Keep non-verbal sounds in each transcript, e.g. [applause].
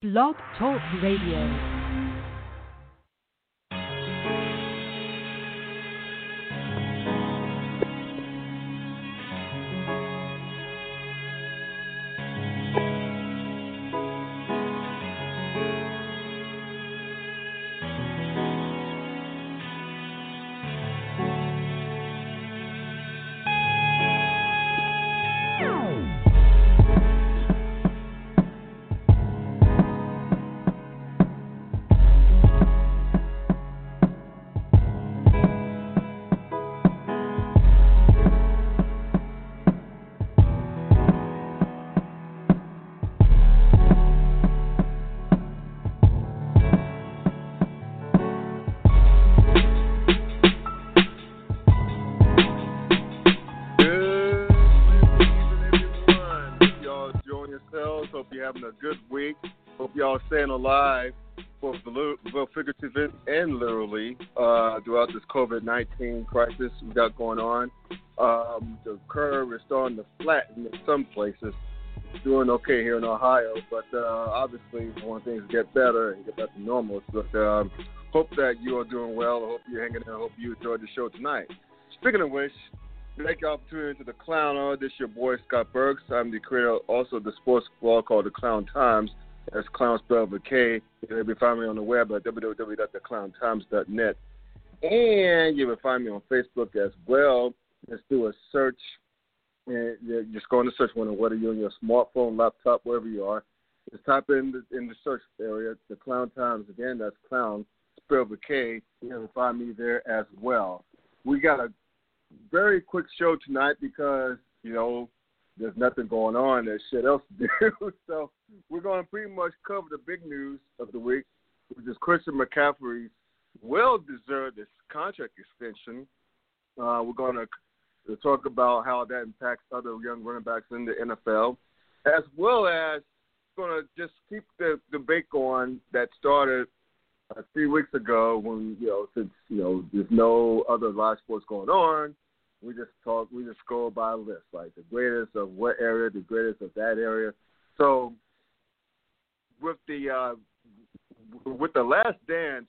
Blog Talk Radio. Having a good week. Hope y'all staying alive, both, figuratively and literally, uh, throughout this COVID 19 crisis we got going on. Um, the curve is starting to flatten in some places. Doing okay here in Ohio, but uh, obviously, we want things to get better and get back to normal. But um, hope that you are doing well. I hope you're hanging in. I hope you enjoyed the show tonight. Speaking of which, Y'all for tuning into the Clown Hour. This is your boy Scott Burks. I'm the creator also of the sports blog called The Clown Times. That's clown spelled with K. You can find me on the web at www.theclowntimes.net. And you can find me on Facebook as well. Just do a search. And you're just go in the search window, whether you're on your smartphone, laptop, wherever you are. Just type in the, in the search area, The Clown Times. Again, that's clown spelled with K. You can find me there as well. We got a very quick show tonight because you know there's nothing going on. There's shit else to do. [laughs] so we're going to pretty much cover the big news of the week, which is Christian McCaffrey's well-deserved contract extension. Uh, we're going to talk about how that impacts other young running backs in the NFL, as well as going to just keep the debate going that started uh, three weeks ago when you know since you know there's no other live sports going on, we just talk we just go by a list like the greatest of what area, the greatest of that area. So with the uh, with the Last Dance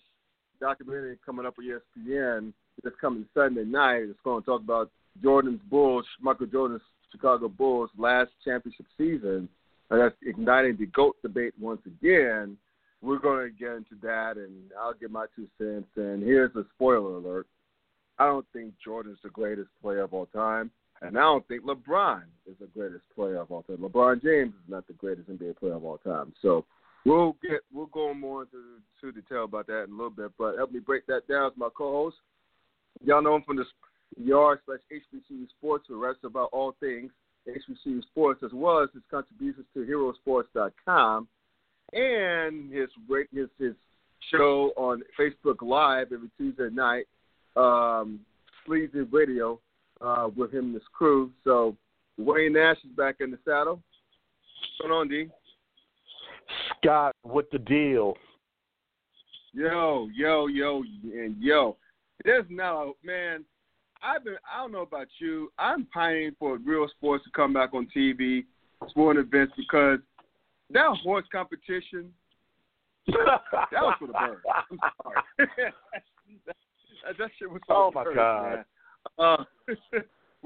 documentary coming up on ESPN this coming Sunday night, it's going to talk about Jordan's Bulls, Michael Jordan's Chicago Bulls last championship season, and that's igniting the GOAT debate once again we're going to get into that, and I'll give my two cents. And here's a spoiler alert: I don't think Jordan's the greatest player of all time, and I don't think LeBron is the greatest player of all time. LeBron James is not the greatest NBA player of all time. So we'll get we'll go more into to detail about that in a little bit. But help me break that down as my co-host. Y'all know him from the Yard slash HBCU Sports, who writes about all things HBCU Sports, as well as his contributions to HeroSports.com and his his his show on Facebook Live every Tuesday night, um, Sleazy Radio, uh, with him and his crew. So Wayne Nash is back in the saddle. What's going on, D? Scott, what the deal? Yo, yo, yo, and yo. There's now, man. I've been. I don't know about you. I'm pining for real sports to come back on TV, sporting events, because that was horse competition, that was for the birds. I'm sorry. [laughs] that, that shit was Oh, my birds, God. Uh, [laughs]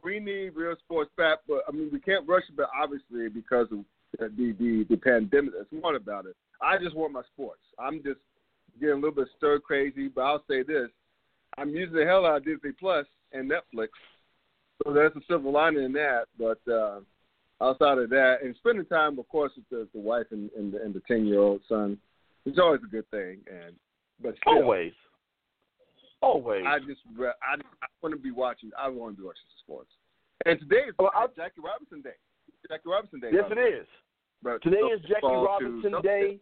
we need real sports back, but I mean we can't rush it, but obviously because of the the the pandemic. That's one about it. I just want my sports. I'm just getting a little bit stir crazy, but I'll say this: I'm using the hell out of Disney Plus and Netflix, so there's a silver lining in that. But uh, outside of that, and spending time, of course, with the, the wife and, and the and the ten year old son, is always a good thing. And but still, Always. Always. I just I, I want to be watching. I want to be watching sports. And today is Well, I'll- Jackie Robinson Day. Jackie Robinson Day. yes, it is. But Today so- is Jackie to Robinson. Day.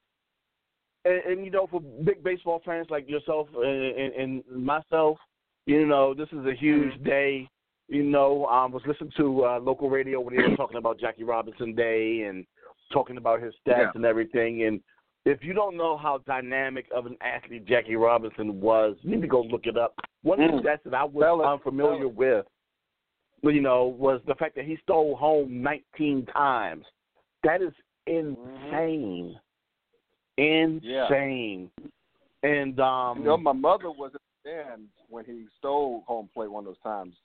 And, and, you know, for big baseball fans like yourself and, and, and myself, you know, this is a huge Mm-hmm. day. You know, I um, was listening to uh, local radio when they were talking about Jackie Robinson Day and talking about his stats Yeah. and everything. And if you don't know how dynamic of an athlete Jackie Robinson was, you need to go look it up. One of Mm. the stats that I was Tell it. unfamiliar Tell it. with, you know, was the fact that he stole home 19 times. That is insane. insane. Yeah. And um, you know, my mother was a fan when he stole home plate one of those times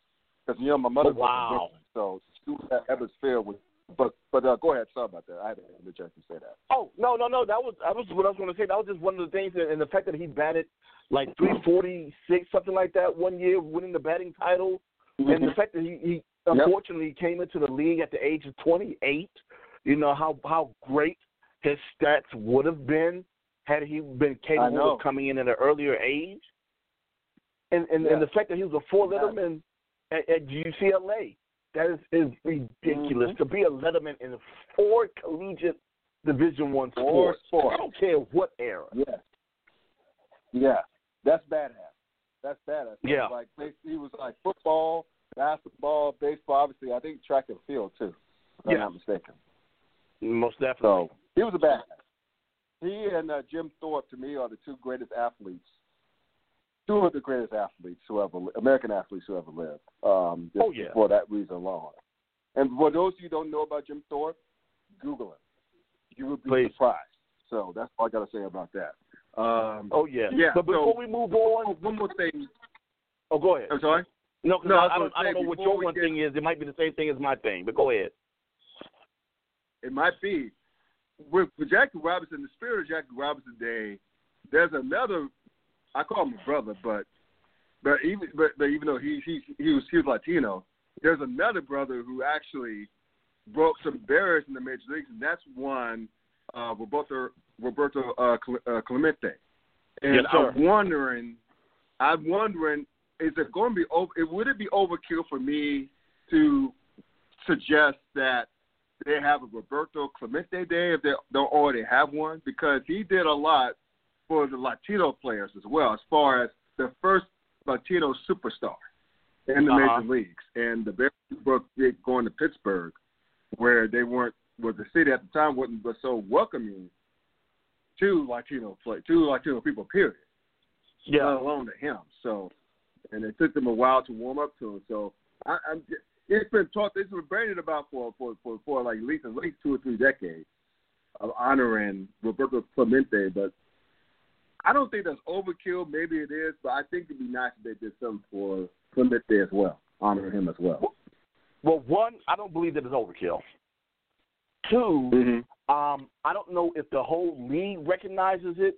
because you know my mother oh, wow. was so she was at Ebbets Field with. But but uh, go ahead. Sorry about that. I had to chance to say that. Oh no no no. That was that was what I was going to say. That was just one of the things, and the fact that he batted like three forty six something like that one year, winning the batting title, mm-hmm. and the fact that he, he unfortunately yep. came into the league at the age of twenty eight. You know how how great his stats would have been had he been capable of coming in at an earlier age. And and, yeah. and the fact that he was a four letterman at, at UCLA, that is, is ridiculous. Mm-hmm. To be a letterman in four collegiate Division One sports, sports, I don't care what era. Yeah, yeah, that's badass. That's badass. Yeah, like he was like football, basketball, baseball. Obviously, I think track and field too. If yeah. I'm not mistaken. Most definitely. So he was a badass. He and uh, Jim Thorpe, to me, are the two greatest athletes. Two of the greatest athletes who ever, American athletes who ever lived. Um, oh yeah. For that reason alone. And for those of you who don't know about Jim Thorpe, Google him. You would be Please. surprised. So that's all I got to say about that. Um, oh yeah. Yeah. But before so, we move on, one more thing. Oh, go ahead. I'm sorry. No, no, I, I, I don't, I don't know what your one get, thing is. It might be the same thing as my thing, but go ahead. It might be with, with Jackie Robinson, the spirit of Jackie Robinson Day, there's another. I call him a brother, but but even but, but even though he he he was he was Latino, there's another brother who actually broke some barriers in the major leagues, and that's one uh, Roberto Roberto uh, uh, Clemente. And yes, I'm wondering, I'm wondering, is it going to be over? Would it be overkill for me to suggest that they have a Roberto Clemente Day if they don't already have one because he did a lot for the Latino players as well, as far as the first Latino superstar in the uh-huh. major leagues. And the Bears were going to Pittsburgh, where they weren't, where the city at the time wasn't was so welcoming to Latino play, to Latino people, period. Yeah. Let alone to him. So, and it took them a while to warm up to him. So I, I'm it's been talked, It's been branded about for for for, for like at least at least two or three decades of honoring Roberto Clemente, but I don't think that's overkill. Maybe it is, but I think it'd be nice if they did something for Clemente as well, honoring him as well. Well, one, I don't believe that it's overkill. 2 mm-hmm. um, I don't know if the whole league recognizes it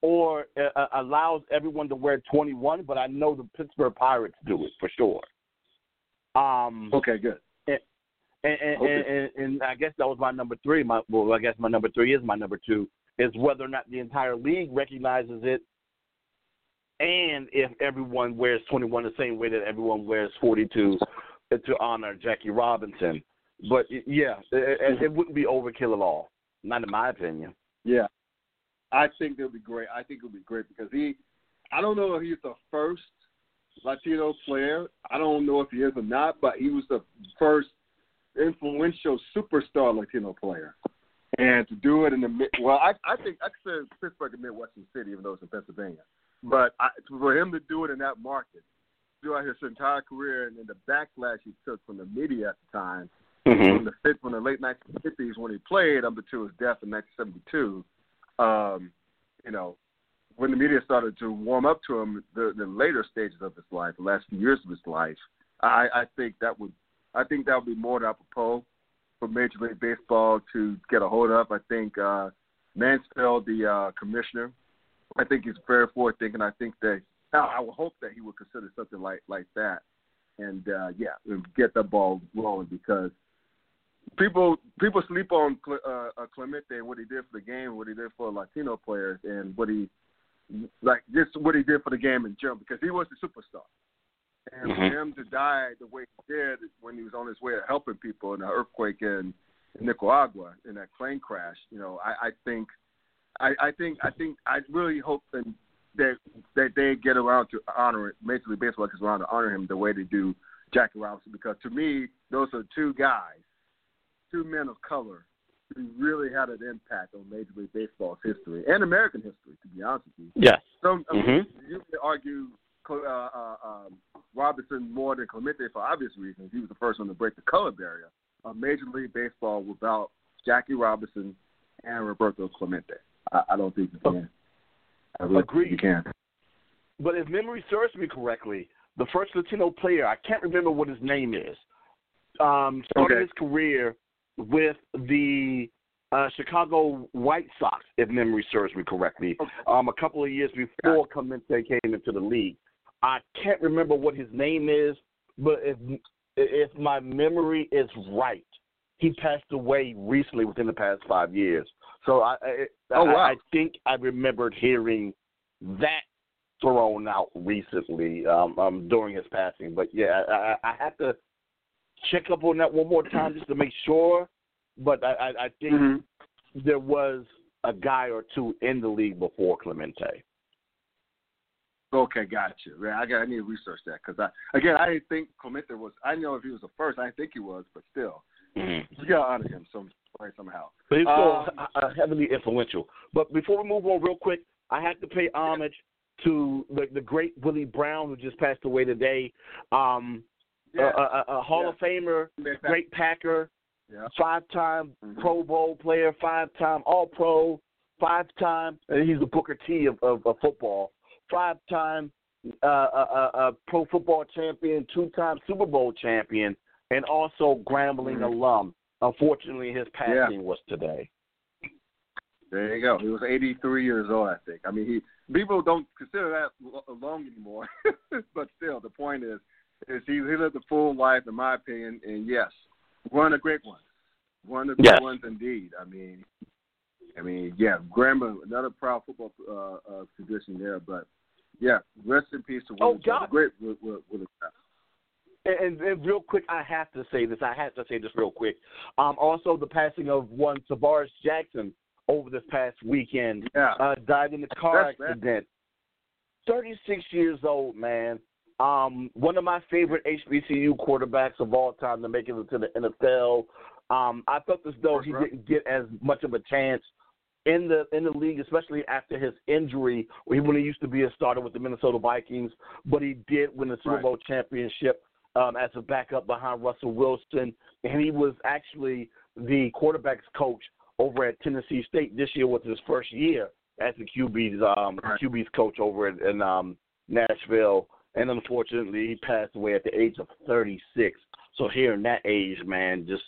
or uh, allows everyone to wear 21, but I know the Pittsburgh Pirates do it for sure. Um, okay, good. And and, and, and, and I guess that was my number three. My well, I guess my number three is my number two. Is whether or not the entire league recognizes it, and if everyone wears 21 the same way that everyone wears 42 to honor Jackie Robinson. But yeah, it, it wouldn't be overkill at all. Not in my opinion. Yeah, I think it would be great. I think it would be great because he, I don't know if he's the first Latino player. I don't know if he is or not, but he was the first influential superstar Latino player. And to do it in the mid, well, I I think I consider Pittsburgh a Midwestern city, even though it's in Pennsylvania. But I, for him to do it in that market, throughout his entire career, and, and the backlash he took from the media at the time, mm-hmm. from the from the late 1950s when he played up until his death in 1972, um, you know, when the media started to warm up to him, the, the later stages of his life, the last few years of his life, I, I think that would, I think that would be more than apropos for Major League Baseball to get a hold of. I think uh, Manfred, the uh, commissioner, I think he's very forward thinking. I think that I would hope that he would consider something like like that, and uh, yeah, get the ball rolling because people people sleep on uh, Clemente what he did for the game, what he did for Latino players, and what he like just what he did for the game in general because he was the superstar. And mm-hmm. for him to die the way he did when he was on his way to helping people in the earthquake in, in Nicaragua in that plane crash, you know, I, I think, I, I think, I think, I really hope that that that they get around to honor. Major League Baseball gets around to honor him the way they do Jackie Robinson because to me, those are two guys, two men of color who really had an impact on Major League Baseball's history and American history, to be honest with you. Yes. So I mean, mm-hmm. you could argue uh, uh, um, Robinson more than Clemente for obvious reasons. He was the first one to break the color barrier of Major League Baseball without Jackie Robinson and Roberto Clemente. I, I don't think you can. I really Agreed. you can. But if memory serves me correctly, the first Latino player, I can't remember what his name is, um, started Okay. his career with the uh, Chicago White Sox, if memory serves me correctly, um, a couple of years before Clemente came into the league. I can't remember what his name is, but if if my memory is right, he passed away recently within the past five years. So I, I, Oh, wow. I, I think I remembered hearing that thrown out recently um, um, during his passing. But yeah, I, I, I have to check up on that one more time just to make sure. But I, I, I think Mhm. there was a guy or two in the league before Clemente. Okay, gotcha. Yeah, I got. I need to research that because I again I didn't think Clemente was. I know if he was the first, I didn't think he was, but still, Mm-hmm. you gotta honor him some way somehow. But he's still Um, uh, heavily influential. But before we move on, real quick, I have to pay homage to the, the great Willie Brown, who just passed away today. Um, Yeah, a, a, a Hall Yeah. of Famer, great Packer, Yeah. five-time Mhm. Pro Bowl player, five-time All-Pro, five-time. And he's the Booker T of, of, of football. Five-time uh, uh, uh, uh, Pro Football champion, two-time Super Bowl champion, and also Grambling Mhm. alum. Unfortunately, his passing was today. There you go. He was 83 years old, I think. I mean, he people don't consider that long anymore, [laughs] but still, the point is, is he, he lived a full life, in my opinion, and yes, one of the great ones, one of the Yes. great ones indeed. I mean, I mean, yeah, Grambling, another proud football uh, uh, tradition there, but yeah, rest in peace to Oh, Willie Brown. God. great Willie Will, And, and, real quick, I have to say this. I have to say this real quick. Um, also, the passing of one Tarvaris Jackson over this past weekend. Yeah, Uh, died in a car That's bad. accident. Thirty-six years old, man. Um, one of my favorite HBCU quarterbacks of all time to make it into the NFL. Um, I felt as though he didn't get as much of a chance in the in the league, especially after his injury when he, when he used to be a starter with the Minnesota Vikings. But he did win the Super Right. Bowl championship um, as a backup behind Russell Wilson, and he was actually the quarterbacks coach over at Tennessee State. This year was his first year as the QB's um, Right. QB's coach over in, in um, Nashville. And unfortunately, he passed away at the age of 36. So hearing that age, man, just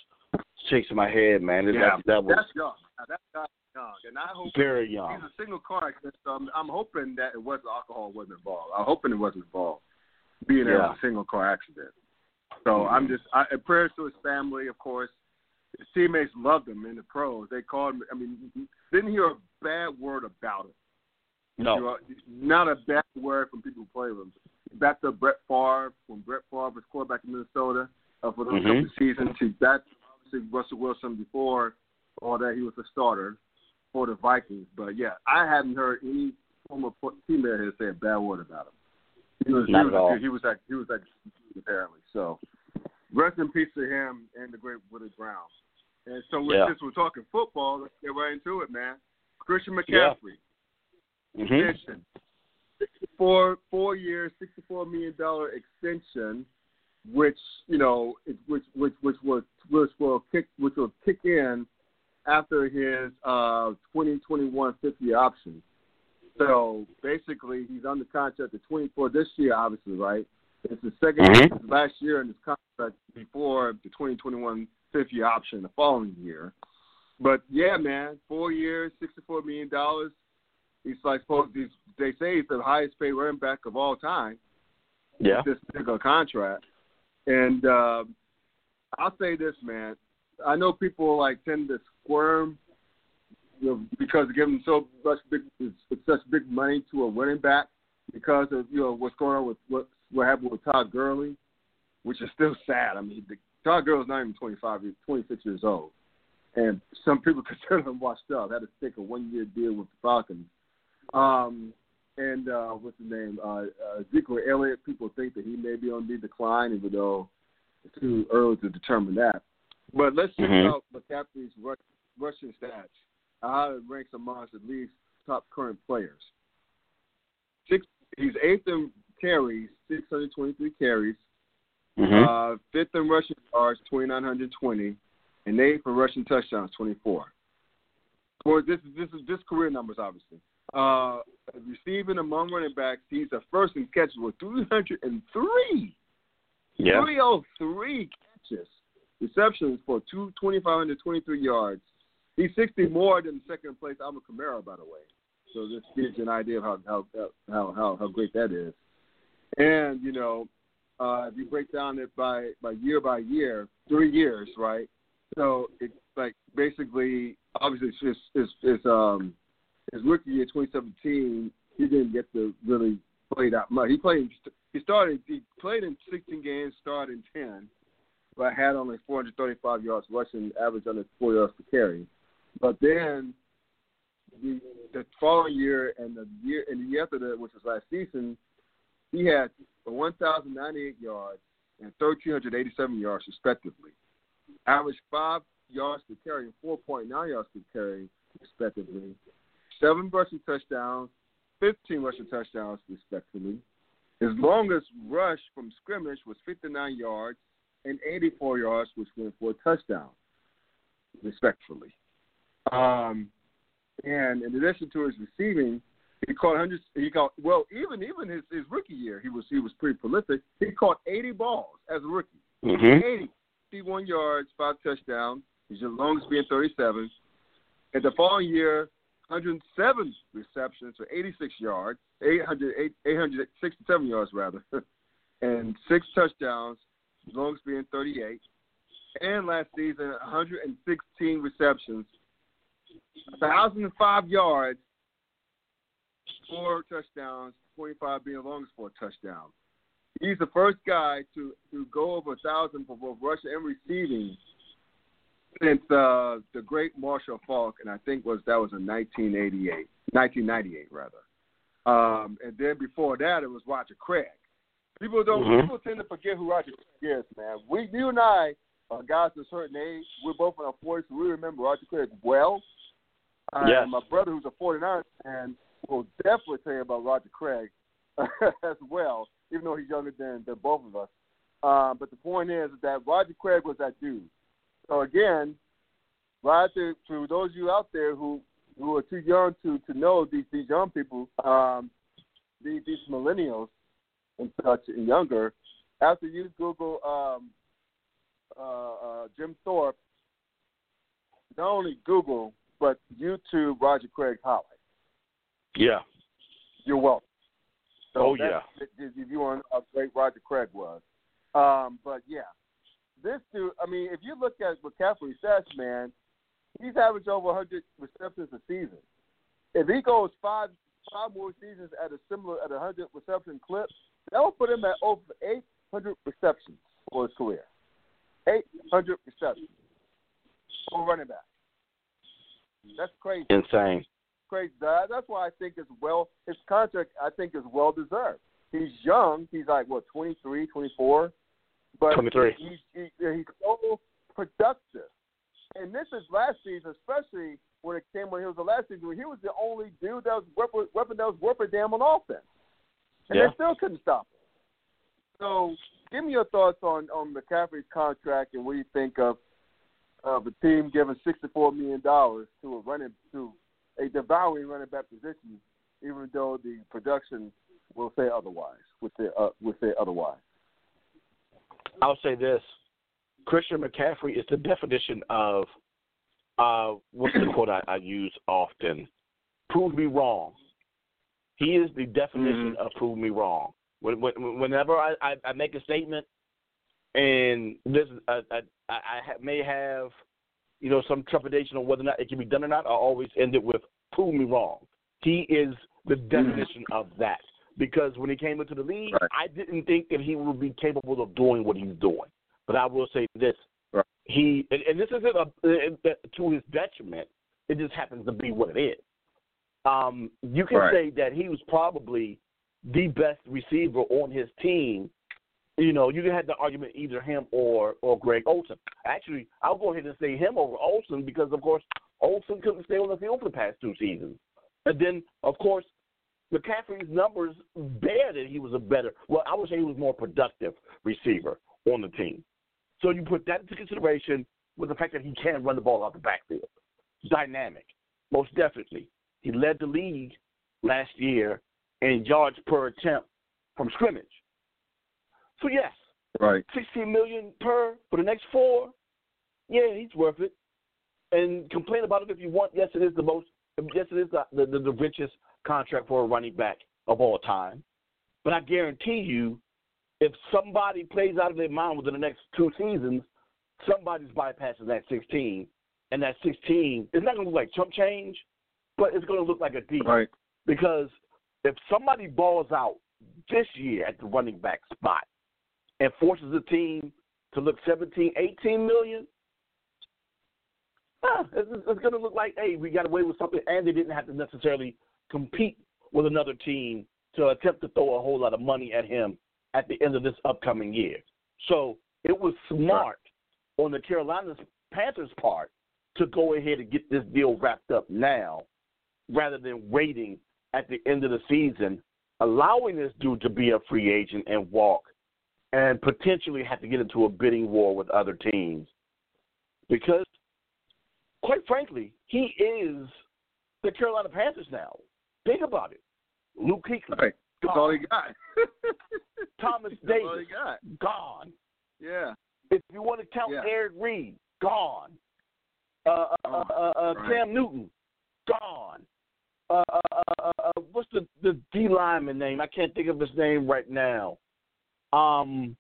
shakes my head, man. yeah, that, that was that's young. Now, That's not young, and I hope very He's a single car accident, so I'm, I'm hoping that it wasn't alcohol wasn't involved. I'm hoping it wasn't involved, being Yeah. was a single car accident. So Mhm. I'm just I, and prayers to his family, of course. His teammates loved him in the pros. They called him. I mean, didn't hear a bad word about him. You No. know, not a bad word from people who play with him. Back to Brett Favre when Brett Favre was quarterback in Minnesota uh, for those Mhm. couple of seasons. He back obviously Russell Wilson before all that he was a starter for the Vikings. But yeah, I hadn't heard any former teammate here say a bad word about him. He was, Not he was, at all. He was like he was like apparently. So rest in peace to him and the great Willie Brown. And so with Yeah. since we're talking football, let's get right into it, man. Christian Yeah. McCaffrey hmm extension. Four four years, sixty four million dollar extension, which you know, it- which which which will which will kick which will kick in after his uh 2021 50 option. So basically, he's under contract to 24 this year, obviously, right? It's the 2nd Mhm. last year in his contract before the 2021 fifth year option the following year. But yeah, man, four years, 64 million dollars. He's like supposed. He's, they say he's the highest paid running back of all time. Yeah. This particular contract, and uh, I'll say this, man. I know people like tend to squirm you know, because giving so much big, such big money to a running back because of you know what's going on with what what happened with Todd Gurley, which is still sad. I mean, the, Todd Gurley's not even 25, he's 26 years old, and some people [laughs] consider him washed up. Had to stick a one year deal with the Falcons. Um, and uh, what's his name? Uh, uh, Ezekiel Elliott. People think that he may be on the decline, even though it's too early to determine that. But let's check Mhm. out McCaffrey's rush, rushing stats. How it ranks amongst at least top current players. Six, he's eighth in carries, 623 carries. hmm Uh, fifth in rushing yards, 2,920. And eighth in rushing touchdowns, 24. or this is this is just career numbers, obviously. Uh, receiving among running backs, he's the first in catches with 303. Yeah. 303 catches, receptions for two 2,523 yards. He's 60 more than second place Alvin Kamara, by the way. So this gives you an idea of how how how how, how great that is. And you know, uh, if you break down it by by year by year, three years, right? So it's like basically, obviously, it's just it's, it's um his rookie year, 2017, he didn't get to really play that much. He played. He started. He played in 16 games, started in 10, but had only 435 yards rushing, average under four yards per carry. But then the the following year and the year and the year after that, which was last season, he had 1,098 yards and 1,387 yards respectively. Averaged five yards per carry and 4.9 yards per carry respectively seven rushing touchdowns, 15 rushing touchdowns, respectively. His longest rush from scrimmage was 59 yards and 84 yards, which went for a touchdown, respectfully. Um, and in addition to his receiving, he caught hundreds. He caught well, even even his, his rookie year, he was he was pretty prolific. He caught 80 balls as a rookie. Mm-hmm. 80, 51 yards, five touchdowns. He's His longest being 37. And the following year, 107 receptions for 86 yards, 800, 867 yards rather, [laughs] and six touchdowns, longest being 38. And last season, 116 receptions, 1,005 yards, four touchdowns, 25 being the longest for a touchdown. He's the first guy to, to go over a thousand for both rushing and receiving since uh, the great Marshall Faulk, and I think was that was in 1988, 1998 rather. Um, and then before that, it was Roger Craig. People don't. Mm-hmm. People tend to forget who Roger Craig is, man. We, you and I, are guys of a certain age. We're both in our 40s, so we remember Roger Craig well. Uh, yes. And my brother, who's a 49 fan, will definitely tell you about Roger Craig [laughs] as well, even though he's younger than, than both of us. Uh, but the point is that Roger Craig was that dude. So again, Roger, to those of you out there who who are too young to to know these these young people, um, these these millennials and such and younger, after you Google um, uh, uh, Jim Thorpe, not only Google but YouTube Roger Craig highlights. Yeah. You're welcome. So Oh, that's- If you want how great Roger Craig was, um, but yeah, this dude. I mean, if you look at what McCaffrey's stats, man, he's averaged over 100 receptions a season. If he goes five five more seasons at a similar at a 100 reception clip, that will put him at over 800 receptions for his career. 800 receptions for running back. That's crazy Insane. crazy. That's why I think it's well his contract I think is well deserved. He's young. He's like what 23, 24, but 23. He's he, he's so productive. And this is last season, especially when it came when he was the last season. When he was the only dude that was weapon, weapon that was worth a damn on offense, and Yeah. they still couldn't stop him. So, give me your thoughts on on McCaffrey's contract and what you think of of a team giving sixty four million dollars to a running to a devouring running back position, even though the production will say otherwise. Would say uh, would say otherwise. I'll say this: Christian McCaffrey is the definition of uh, what's the quote I, I use often? Prove me wrong. He is the definition mm-hmm. of prove me wrong. When, when, whenever I, I, I make a statement, and this I, I, I may have, you know, some trepidation on whether or not it can be done or not, I always end it with prove me wrong. He is the mm-hmm. definition of that. Because when he came into the league, Right. I didn't think that he would be capable of doing what he's doing. But I will say this: Right. he and, and this isn't a, to his detriment. It just happens to be what it is. Um, you can Right. say that he was probably the best receiver on his team. You know, you can have the argument either him or or Greg Olsen. Actually, I'll go ahead and say him over Olsen because, of course, Olsen couldn't stay on the field for the past two seasons. And then, of course, McCaffrey's numbers bear that he was a better, well, I would say he was more productive receiver on the team. So you put that into consideration with the fact that he can run the ball out the backfield. Dynamic. most definitely. He led the league last year in yards per attempt from scrimmage. So yes, right, sixteen million per for the next four. Yeah, he's worth it. And complain about it if you want. Yes, it is the most. Yes, it is the the, the, the richest contract for a running back of all time. But I guarantee you, if somebody plays out of their mind within the next two seasons, somebody's bypassing that 16, and that 16 is not going to look like chump change, but it's going to look like a D. Right. Because if somebody balls out this year at the running back spot and forces the team to look 17, 18 million, ah, it's, it's going to look like, hey, we got away with something, and they didn't have to necessarily compete with another team to attempt to throw a whole lot of money at him at the end of this upcoming year. So it was smart on the Carolina Panthers' part to go ahead and get this deal wrapped up now rather than waiting at the end of the season, allowing this dude to be a free agent and walk and potentially have to get into a bidding war with other teams. Because, quite frankly, he is the Carolina Panthers now. Think about it. Luke Kuechly. Right. That's all he got. [laughs] [laughs] Thomas That's Davis. all he got. Gone. Yeah. If you want to count Yeah. Eric Reid, gone. Uh, uh, uh, uh, uh, right. Cam Newton, gone. Uh, uh, uh, uh, what's the the D lineman name? I can't think of his name right now. Um,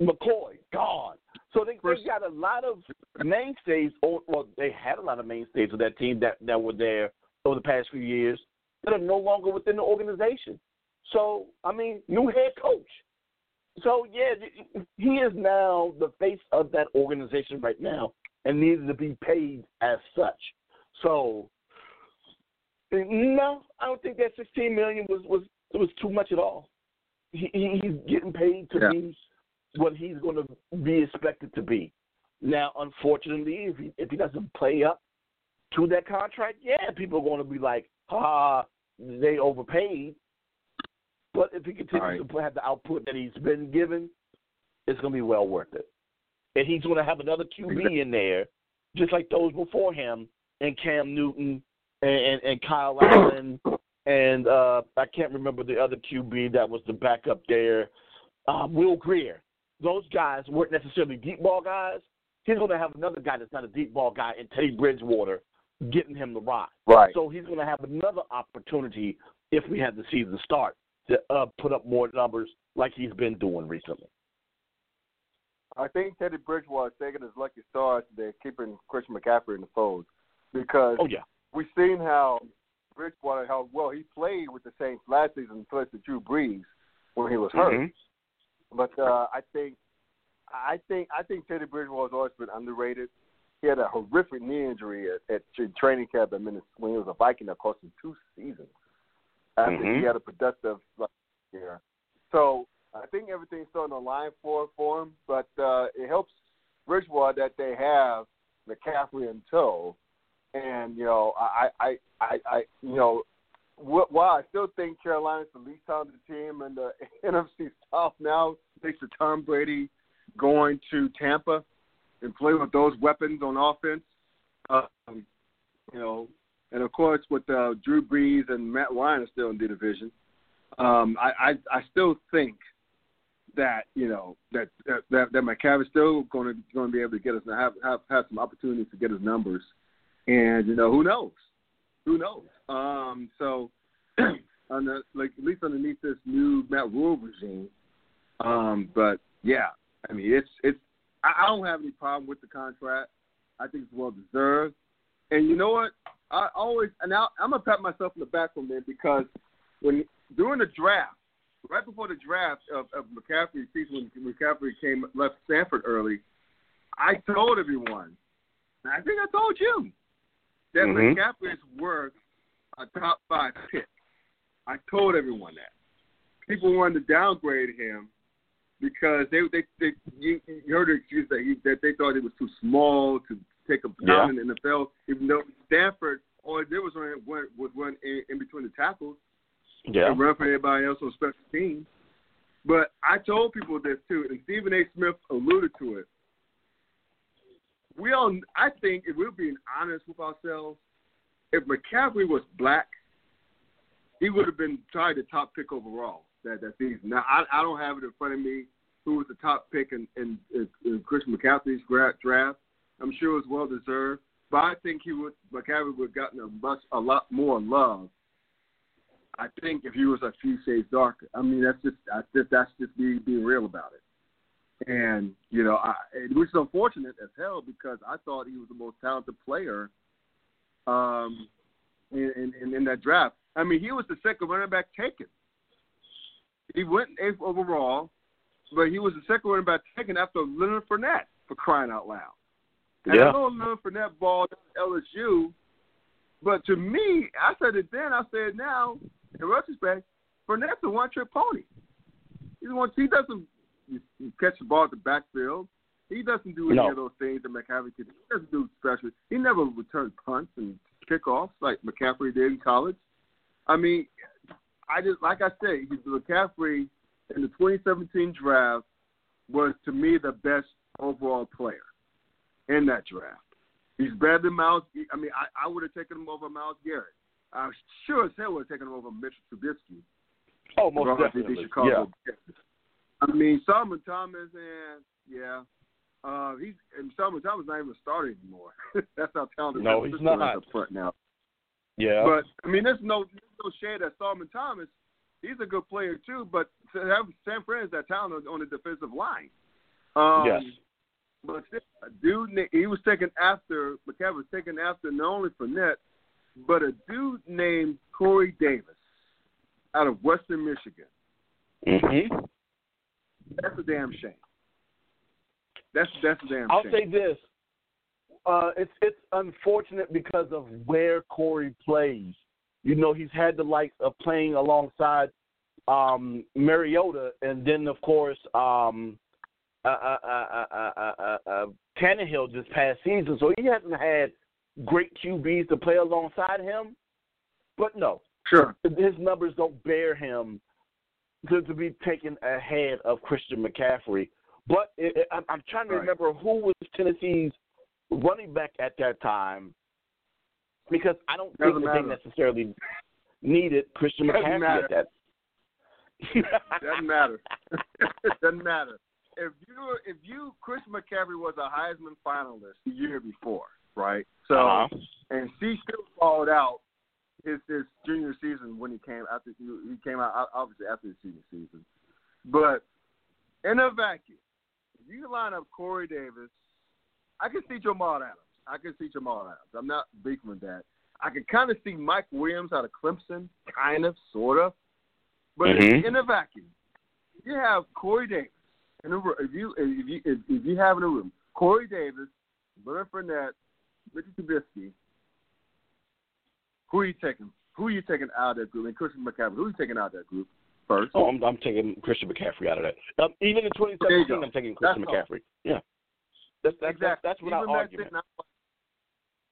McCoy, gone. So they, they got a lot of mainstays. Or, well, they had a lot of mainstays of that team that that were there over the past few years that are no longer within the organization. So I mean, new head coach. So yeah, he is now the face of that organization right now, and needs to be paid as such. So no, I don't think that sixteen million was was was too much at all. He, he he's getting paid to Yeah. be what he's going to be expected to be. Now, unfortunately, if he if he doesn't play up to that contract, yeah, people are going to be like, "Ha, they overpaid." But if he continues Right. to have the output that he's been given, it's going to be well worth it. And he's going to have another QB in there, just like those before him, and Cam Newton and, and, Kyle Allen, and uh, I can't remember the other QB that was the backup there, uh, Will Grier. Those guys weren't necessarily deep ball guys. He's going to have another guy that's not a deep ball guy in Teddy Bridgewater getting him the rock. Right. So he's going to have another opportunity if we have the season start to uh, put up more numbers like he's been doing recently. I think Teddy Bridgewater is taking his lucky stars today, keeping Christian McCaffrey in the fold because Oh yeah, we've seen how Bridgewater, how well he played with the Saints last season, plus the Drew Brees when he was hurt. Mhm. But uh, I think, I think, I think Teddy Bridgewater's always been underrated. He had a horrific knee injury at, at training camp at Minnesota when he was a Viking that cost him two seasons after Mhm. he had a productive year. So I think everything's starting to align for for him, but uh, it helps Bridgewater that they have McCaffrey in tow, and you know I I I, I you know while I still think Carolina's the least talented team in the [laughs] NFC South now, thanks to Tom Brady going to Tampa and play with those weapons on offense. Um, you know, and of course with uh, Drew Brees and Matt Ryan are still in the division. Um, I, I I still think that you know that that that, that McCaffrey's still going to going to be able to get us have have have some opportunities to get his numbers, and you know who knows, who knows. Um, so [clears throat] the like at least underneath this new Matt Rhule regime, um, but yeah, I mean it's it's I, I don't have any problem with the contract. I think it's well deserved, and you know what? I always and now I'm gonna pat myself in the back on that because when during the draft, right before the draft of, of McCaffrey's season when McCaffrey came left Stanford early, I told everyone, I think I told you, that Mhm. McCaffrey is worth a top five pick. I told everyone that. People wanted to downgrade him because they they, they you, you heard the excuse that he that they thought it was too small to take a Yeah. down in the NFL, even though Stanford all did was run was run in, in between the tackles yeah, and run for everybody else on special teams. But I told people this too, and Stephen A. Smith alluded to it. We all, I think, if we're being honest with ourselves, if McCaffrey was black, he would have been probably the top pick overall that that season. Now I I don't have it in front of me who was the top pick in in, in, in Christian McCaffrey's draft. I'm sure it was well deserved, but I think he would McCaffrey would have gotten a much a lot more love. I think if he was a few shades darker. I mean that's just that's just that's just me being real about it. And you know, I, which is unfortunate as hell because I thought he was the most talented player um, in, in, in that draft. I mean, he was the second running back taken. He went eighth overall, but he was the second running back taken after Leonard Fournette for crying out loud. And yeah. I know Leonard Fournette balled LSU, but to me, I said it then, I said it now, in retrospect, Fournette's a one-trick pony. He's one. He doesn't catch the ball at the backfield. He doesn't do any no. of those things that McCaffrey could. He doesn't do special. He never returned punts and kickoffs like McCaffrey did in college. I mean, I just like I said, McCaffrey in the 2017 draft was to me the best overall player in that draft. He's better than Myles. I mean, I, I would have taken him over Myles Garrett. I sure as hell would have taken him over Mitchell Trubisky. Oh, most definitely. Chicago. Yeah. I mean, Solomon Thomas, and yeah, uh, he's and Solomon Thomas not even starting anymore. [laughs] That's how talented. No, he's not up front now. Yeah, but I mean, there's no there's no shade at Solomon Thomas. He's a good player too, but to have San Fran is that talent on the defensive line. Um, yes. But a dude, he was taken after McCaffrey was taken after not only Fournette, but a dude named Corey Davis out of Western Michigan. Mm-hmm. That's a damn shame. That's that's a damn shame. I'll shame. say this. Uh, it's it's unfortunate because of where Corey plays. You know, he's had the likes of playing alongside um, Mariota, and then of course um, uh, uh, uh, uh, uh, uh, Tannehill this past season. So he hasn't had great QBs to play alongside him. But no, sure, his numbers don't bear him to, to be taken ahead of Christian McCaffrey. But it, it, I'm, I'm trying to right. remember who was Tennessee's running back at that time, because I don't Doesn't think matter. they necessarily needed Christian Doesn't McCaffrey matter. at that. doesn't matter. [laughs] doesn't matter. If you if you Chris McCaffrey was a Heisman finalist the year before, right? So Uh-huh. and he still followed out his his junior season when he came after he came out obviously after his senior season. But in a vacuum, if you line up Corey Davis, I can see Jamal Adams. I can see Jamal Adams. I'm not beefing with that. I can kind of see Mike Williams out of Clemson, kind of, sort of. But Mhm. in a vacuum, you have Corey Davis. In a, room- if you if you if, if you have in a room Corey Davis, Leonard Fournette, Richard Trubisky, who are you taking? Who are you taking out of that group? And Christian McCaffrey, who are you taking out of that group first? Oh, I'm, I'm taking Christian McCaffrey out of that. Um, even in 2017. I'm taking Christian That's all. McCaffrey. Yeah, that's that's exactly. that's, that's without argument.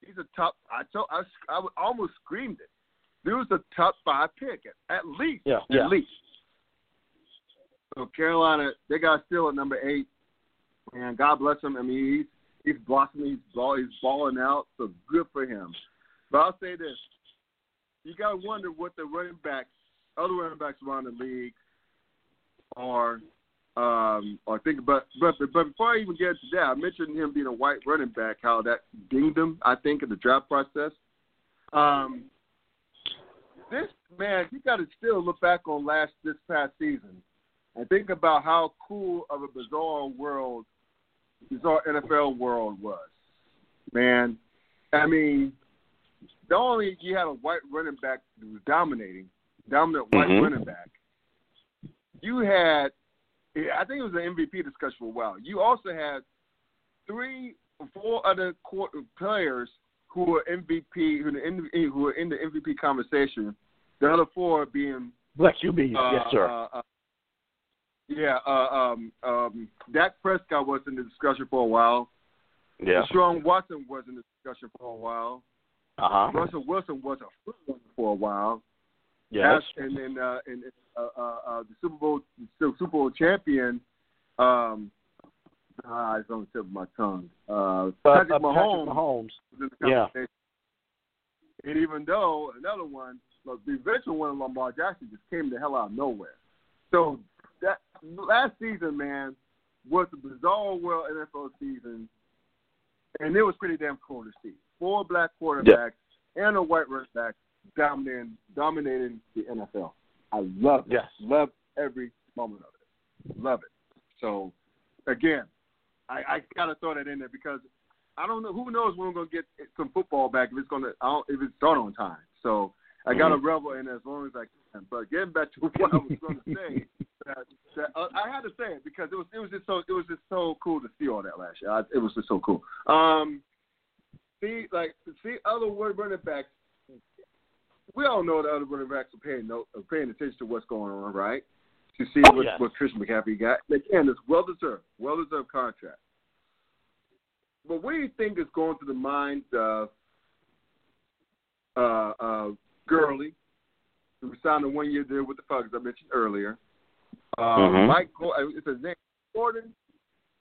he's a top. I told, I, I almost screamed it. He was a top five pick at, at least. Yeah, at yeah. least. So Carolina, they got still at number eight, and God bless him. I mean, he's he's blossoming. He's ball, he's balling out. So good for him. But I'll say this: you got to wonder what the running backs, other running backs around the league, are. Um, or think about, but, but but before I even get to that, I mentioned him being a white running back, how that dinged him. I think in the draft process. Um, this man, you got to still look back on last this past season and think about how cool of a bizarre world, bizarre NFL world was. Man, I mean, not only you had a white running back who was dominating, dominant white Mhm. running back, you had, I think it was an MVP discussion for a while. You also had three, four other court players who were MVP, who, were in the, who were in the MVP conversation. The other four being Black QB, uh, yes, sir. Uh, uh, yeah, uh, um, um, Dak Prescott was in the discussion for a while. yeah. Deshaun Watson was in the discussion for a while. Uh huh. Russell Wilson was a runner for a while. Yes. And then uh, and uh, uh, uh, the Super Bowl the Super Bowl champion. Um, ah, it's on the tip of my tongue. Uh, Uh, Patrick uh, Mahomes Patrick Mahomes. was in the Yeah. And even though another one, look, the eventual one, Lamar Jackson, just came the hell out of nowhere. So that last season, man, was a bizarre world NFL season, and it was pretty damn cool to see. Four black quarterbacks yeah. and a white running back dominating dominating the NFL. I love it. Yes. Love every moment of it. Love it. So again, I, I gotta throw that in there because I don't know who knows when we're gonna get some football back if it's gonna I don't, if it's done on time. So I gotta mm-hmm. revel in it as long as I can. But getting back to [laughs] what I was gonna say, that, that uh, I had to say it because it was it was just so it was just so cool to see all that last year. I, it was just so cool. Um, see like see other running backs. We all know the other running backs are paying no are paying attention to what's going on, right? To see oh, what yes. what Christian McCaffrey got. Again, it's well deserved, well deserved contract. But what do you think is going through the mind of uh, uh, Gurley, who signed a one-year deal with the Falcons I mentioned earlier? Uh, mm-hmm. Mike, uh, it's his name, Gordon,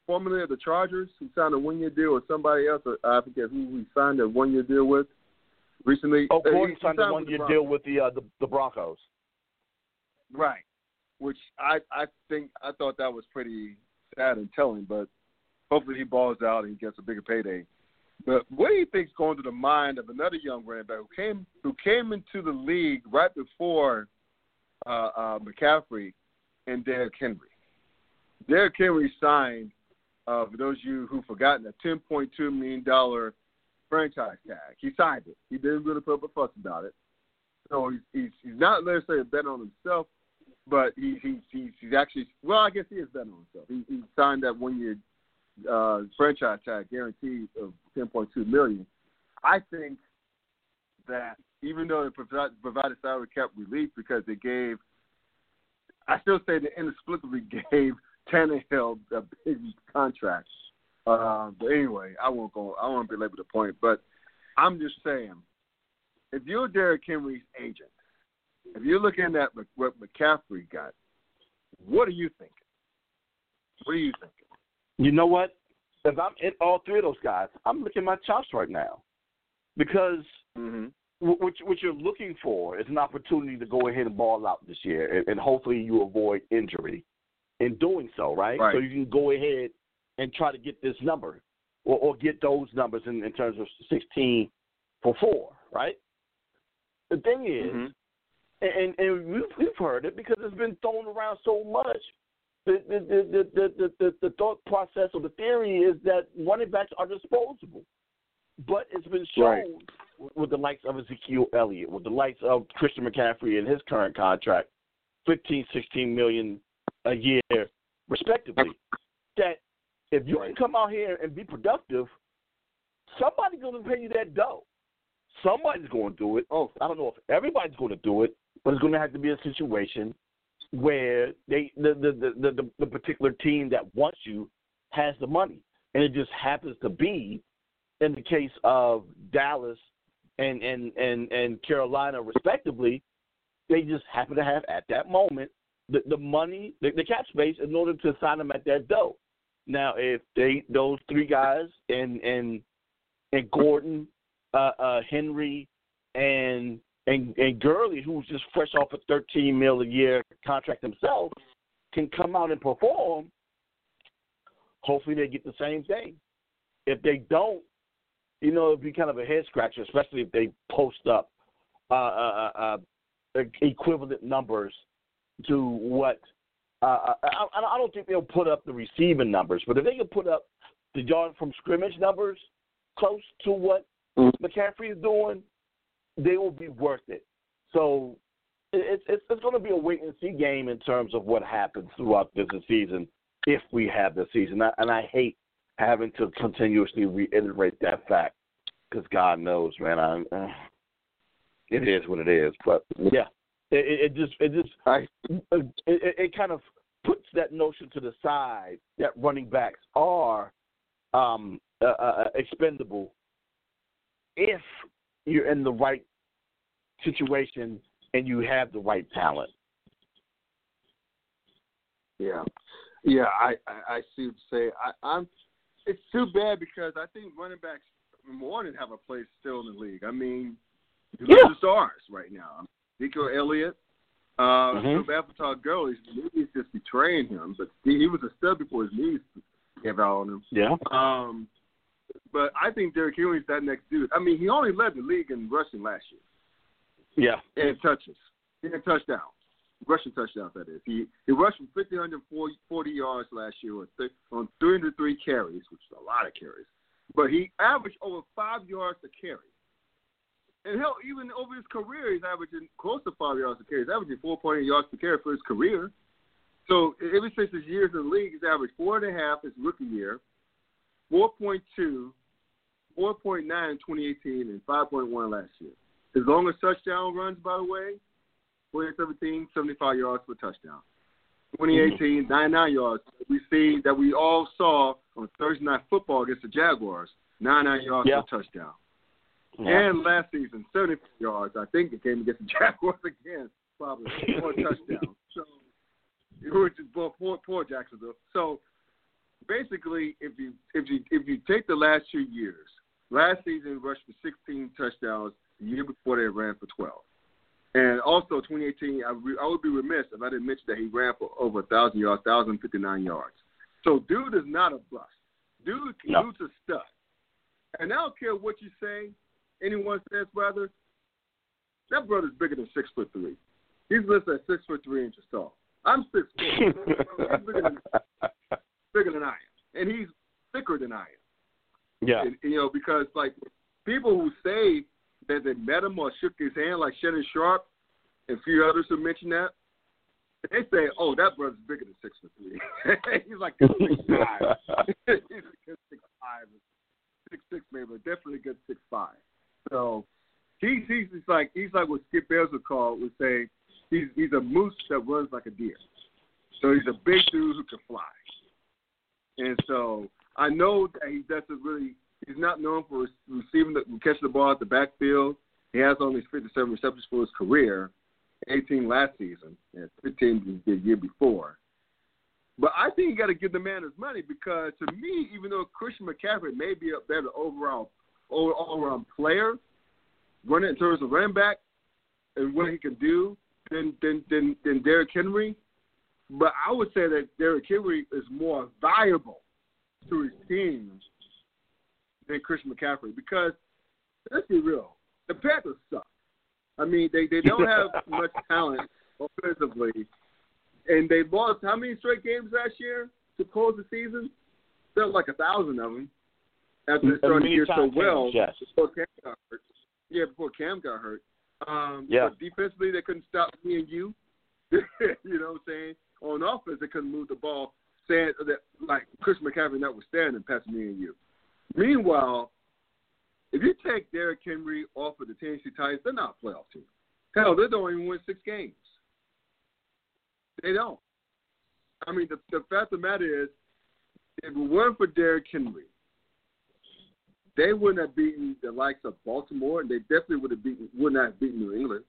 formerly of the Chargers, who signed a one-year deal with somebody else. I forget who he signed a one-year deal with recently. Oh, Gordon uh, signed a one-year deal with the, uh, the the Broncos. Right, which I I think I thought that was pretty sad and telling, but hopefully he balls out and gets a bigger payday. But what do you think is going through the mind of another young running back who came who came into the league right before uh, uh, McCaffrey and Derrick Henry? Derrick Henry signed, uh, for those of you who've forgotten, a ten point two million dollar franchise tag. He signed it. He didn't really put up a fuss about it. So he's he's, not necessarily a betting on himself, but he, he he's he's actually well, I guess he is betting on himself. He, he signed that one year uh, franchise tag guaranteed of 10.2 million. I think that even though it provided, provided salary cap relief because it gave, I still say they inexplicably [laughs] gave Tannehill a big contract. Uh, but anyway, I won't go. I won't belabor the point. But I'm just saying, if you're Derrick Henry's agent, if you're looking at what McCaffrey got, what are you thinking? What are you thinking? You know what? If I'm in all three of those guys, I'm licking my chops right now because mm-hmm. what, what you're looking for is an opportunity to go ahead and ball out this year, and, and hopefully you avoid injury in doing so, right? right? So you can go ahead and try to get this number or, or get those numbers in, in terms of 16 for four, right? The thing is, mm-hmm. and, and we've, we've heard it because it's been thrown around so much the the, the, the, the, the thought process or the theory is that running backs are disposable. But it's been shown right. with the likes of Ezekiel Elliott, with the likes of Christian McCaffrey and his current contract, 15, 16 million a year, respectively, that if you can come out here and be productive, somebody's going to pay you that dough. Somebody's going to do it. Oh, I don't know if everybody's going to do it, but it's going to have to be a situation where they the the, the the the particular team that wants you has the money, and it just happens to be in the case of Dallas and and and and Carolina respectively, they just happen to have at that moment the the money the, the cap space in order to sign them at that dough. Now, if they those three guys and and and Gordon, uh, uh, Henry, and and and Gurley, who's just fresh off a 13 mil a year contract himself, can come out and perform. Hopefully, they get the same thing. If they don't, you know, it'd be kind of a head scratcher, especially if they post up uh, uh, uh, uh equivalent numbers to what. Uh, I, I don't think they'll put up the receiving numbers, but if they can put up the yard from scrimmage numbers close to what mm-hmm. McCaffrey is doing, they will be worth it. So it's it's, it's going to be a wait and see game in terms of what happens throughout this season if we have the season. And I hate having to continuously reiterate that fact because God knows, man, I uh, it is what it is. But yeah, it, it just it just I, it, it kind of puts that notion to the side that running backs are um, uh, uh, expendable if you're in the right situation and you have the right talent. Yeah, yeah, I I, I see what you say. I, I'm. It's too bad because I think running backs more than have a place still in the league. I mean, Look Yeah. at the stars right now. Ezekiel Elliott, uh, Mhm. mm Todd Gurley, his knees just betraying him, but he, he was a stud before his knees gave out on him. Yeah. Um, but I think Derrick Henry's that next dude. I mean, he only led the league in rushing last year Yeah. and touches and touchdowns, rushing touchdowns. That is, he he rushed for 1,540 yards last year on, th- on 303 carries, which is a lot of carries. But he averaged over five yards a carry. And hell, even over his career, he's averaging close to five yards a carry. He's averaging 4.8 yards per carry for his career. So ever since his years in the league, he's averaged four and a half his rookie year, 4.2, 4.9 in 2018, and 5.1 last year. His longest touchdown runs, by the way, 2017, 75 yards for touchdown. 2018, mm-hmm. 99 yards. We see that we all saw on Thursday Night Football against the Jaguars, 99 yards Yeah. for touchdown. Yeah. And last season, 74 yards. I think it came against the [laughs] Jaguars again, probably for a [laughs] touchdown. So, which is both poor, poor Jacksonville. So, basically, if you if you if you take the last two years, last season he rushed for 16 touchdowns. The year before they ran for 12. And also 2018, I, re, I would be remiss if I didn't mention that he ran for over a thousand yards, 1,059 yards. So, dude is not a bust. Dude, No. dude's a stud. And I don't care what you say, anyone says rather, that brother's bigger than six foot three. He's listed at six foot three inches tall. I'm six foot. he's [laughs] bigger than, bigger than I am, and he's thicker than I am. yeah. And, you know, because like people who say that they met him or shook his hand, like Shannon Sharpe and a few others who mentioned that, they say, "Oh, that brother's bigger than six foot three. [laughs] he's like six five. [laughs] he's a good six five, six six maybe, but definitely a good six five. So he's he's just like he's like what Skip Bayless would call would say he's he's a moose that runs like a deer. So he's a big dude who can fly. And so I know that he doesn't really he's not known for receiving the catching the ball at the backfield. He has only 57 receptions for his career, 18 last season, and 15 the year before. But I think you got to give the man his money because to me, even though Christian McCaffrey may be a better overall all around player, running in terms of running back and what he can do than than than, than Derrick Henry. But I would say that Derrick Henry is more valuable to his team than Christian McCaffrey because let's be real, the Panthers suck. I mean, they they don't have [laughs] much talent offensively, and they lost how many straight games last year to close the season? Felt like a thousand of them after they started the year so well. yes. Before Cam got hurt. Yeah, before Cam got hurt. Um, Yeah. Defensively, they couldn't stop me and you. [laughs] you know what I'm saying? On offense, they couldn't move the ball. Saying that, like Chris McCaffrey notwithstanding, passing me and you. Meanwhile, if you take Derrick Henry off of the Tennessee Titans, they're not a playoff team. Hell, they don't even win six games. They don't. I mean, the, the fact of the matter is, if it weren't for Derrick Henry, they wouldn't have beaten the likes of Baltimore, and they definitely would have beaten would not have beaten New England.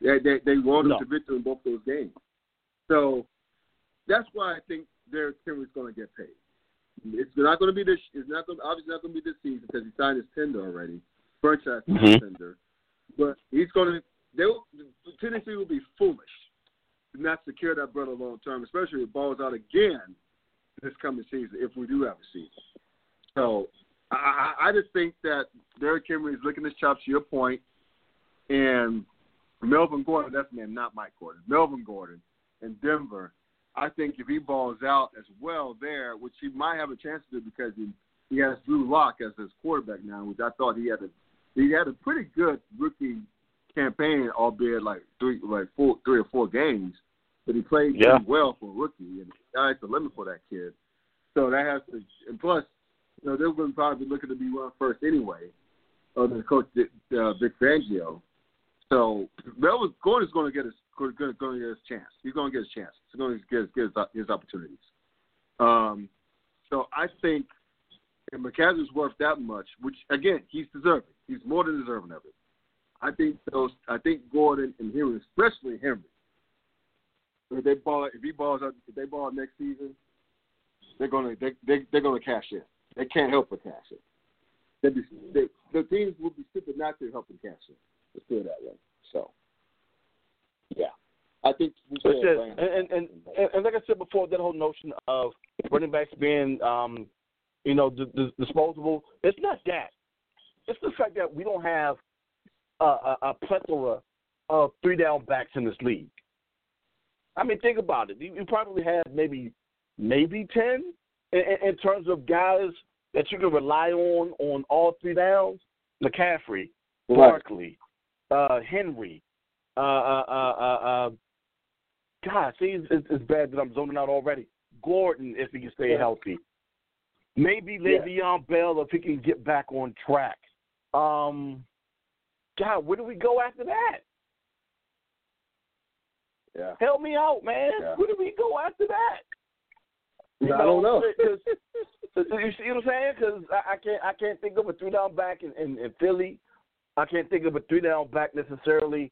They they, they them No. to victory in both those games. So that's why I think Derrick Henry's going to get paid. It's not going to be this. It's not going. Obviously, not going to be this season because he signed his tender already, franchise Mhm. tender. But he's going to. They will, Tennessee will be foolish to not secure that brother long term, especially if it balls out again this coming season if we do have a season. So I, I just think that Derrick Henry is licking his chops. To your point, and Melvin Gordon. That's name, not Mike Gordon. Melvin Gordon in Denver. I think if he balls out as well there, which he might have a chance to do because he he has Drew Lock as his quarterback now, which I thought he had a he had a pretty good rookie campaign, albeit like three like four three or four games. But he played Yeah. well for a rookie, and sky's the limit for that kid. So that has to, and plus, you know, they're going to probably be looking to be run first anyway, other than Coach uh, Vic Fangio. So Melvin Gordon's going to get his going to, get his chance. He's going to get his chance. He's going to get his, get his, his opportunities. Um, so I think if McCaffrey's worth that much, which again he's deserving. He's more than deserving of it. I think those. I think Gordon and Henry, especially Henry, if they ball, if he balls out, if they ball next season, they're gonna they they they're gonna cash in. They can't help but cash in. They they, the teams will be stupid not to help them cash in. Let's do it that way. So, yeah, I think we That's should. it. And, and and and like I said before, that whole notion of running backs being, um, you know, d- d- disposable. It's not that. It's the fact that we don't have a, a, a plethora of three down backs in this league. I mean, think about it. You, you probably have maybe maybe ten in, in, terms of guys that you can rely on on all three downs. McCaffrey. Barkley, uh, Henry, uh, uh, uh, uh, uh, God, see, it's, it's bad that I'm zoning out already. Gordon, if he can stay Yeah. healthy. Maybe Yeah. Le'Veon Bell if he can get back on track. Um, God, where do we go after that? Yeah. Help me out, man. Yeah. Where do we go after that? You I don't know. 'cause- you see what I'm saying? Because I, I can't I can't think of a three down back in, in, in Philly. I can't think of a three down back necessarily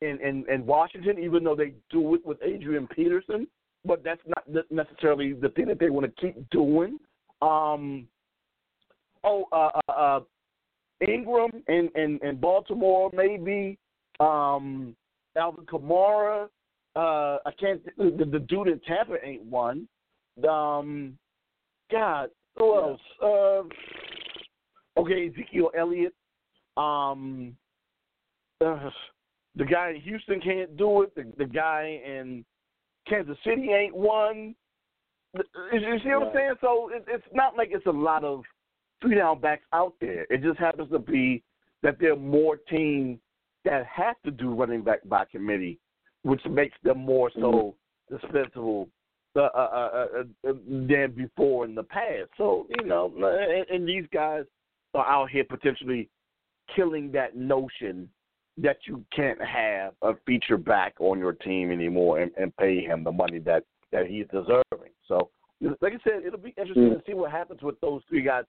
in, in, in Washington, even though they do it with Adrian Peterson. But that's not necessarily the thing that they want to keep doing. Um, oh, uh, uh, uh, Ingram in, in, in Baltimore, maybe. Um, Alvin Kamara. Uh, I can't. The, the dude in Tampa ain't one. Um, God, who else? Uh, okay, Ezekiel Elliott. Um, uh, the guy in Houston can't do it. The, the guy in Kansas City ain't one. You see what I'm saying? So it, it's not like it's a lot of three down backs out there. It just happens to be that there are more teams that have to do running back by committee, which makes them more so dispensable uh, uh, uh, uh, than before in the past. So you know, and, and these guys are out here potentially killing that notion that you can't have a feature back on your team anymore and, and pay him the money that that he's deserving. So, like I said, it'll be interesting to see what happens with those three guys,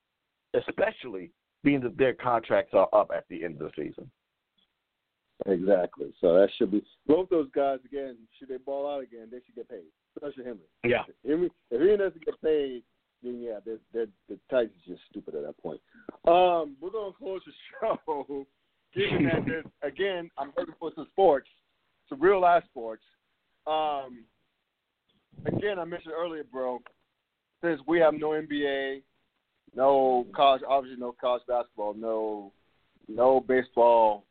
especially being that their contracts are up at the end of the season. Exactly. So that should be both those guys again. Should they ball out again, they should get paid. Especially Henry. Yeah. Henry, if he doesn't get paid, then yeah, they're, they're, the Titans are just stupid at that point. Um, we're gonna close the [laughs] show. Given that there's again, I'm looking for some sports, some real life sports. Um, again, I mentioned earlier, bro. Since we have no NBA, no college, obviously no college basketball, no, no baseball,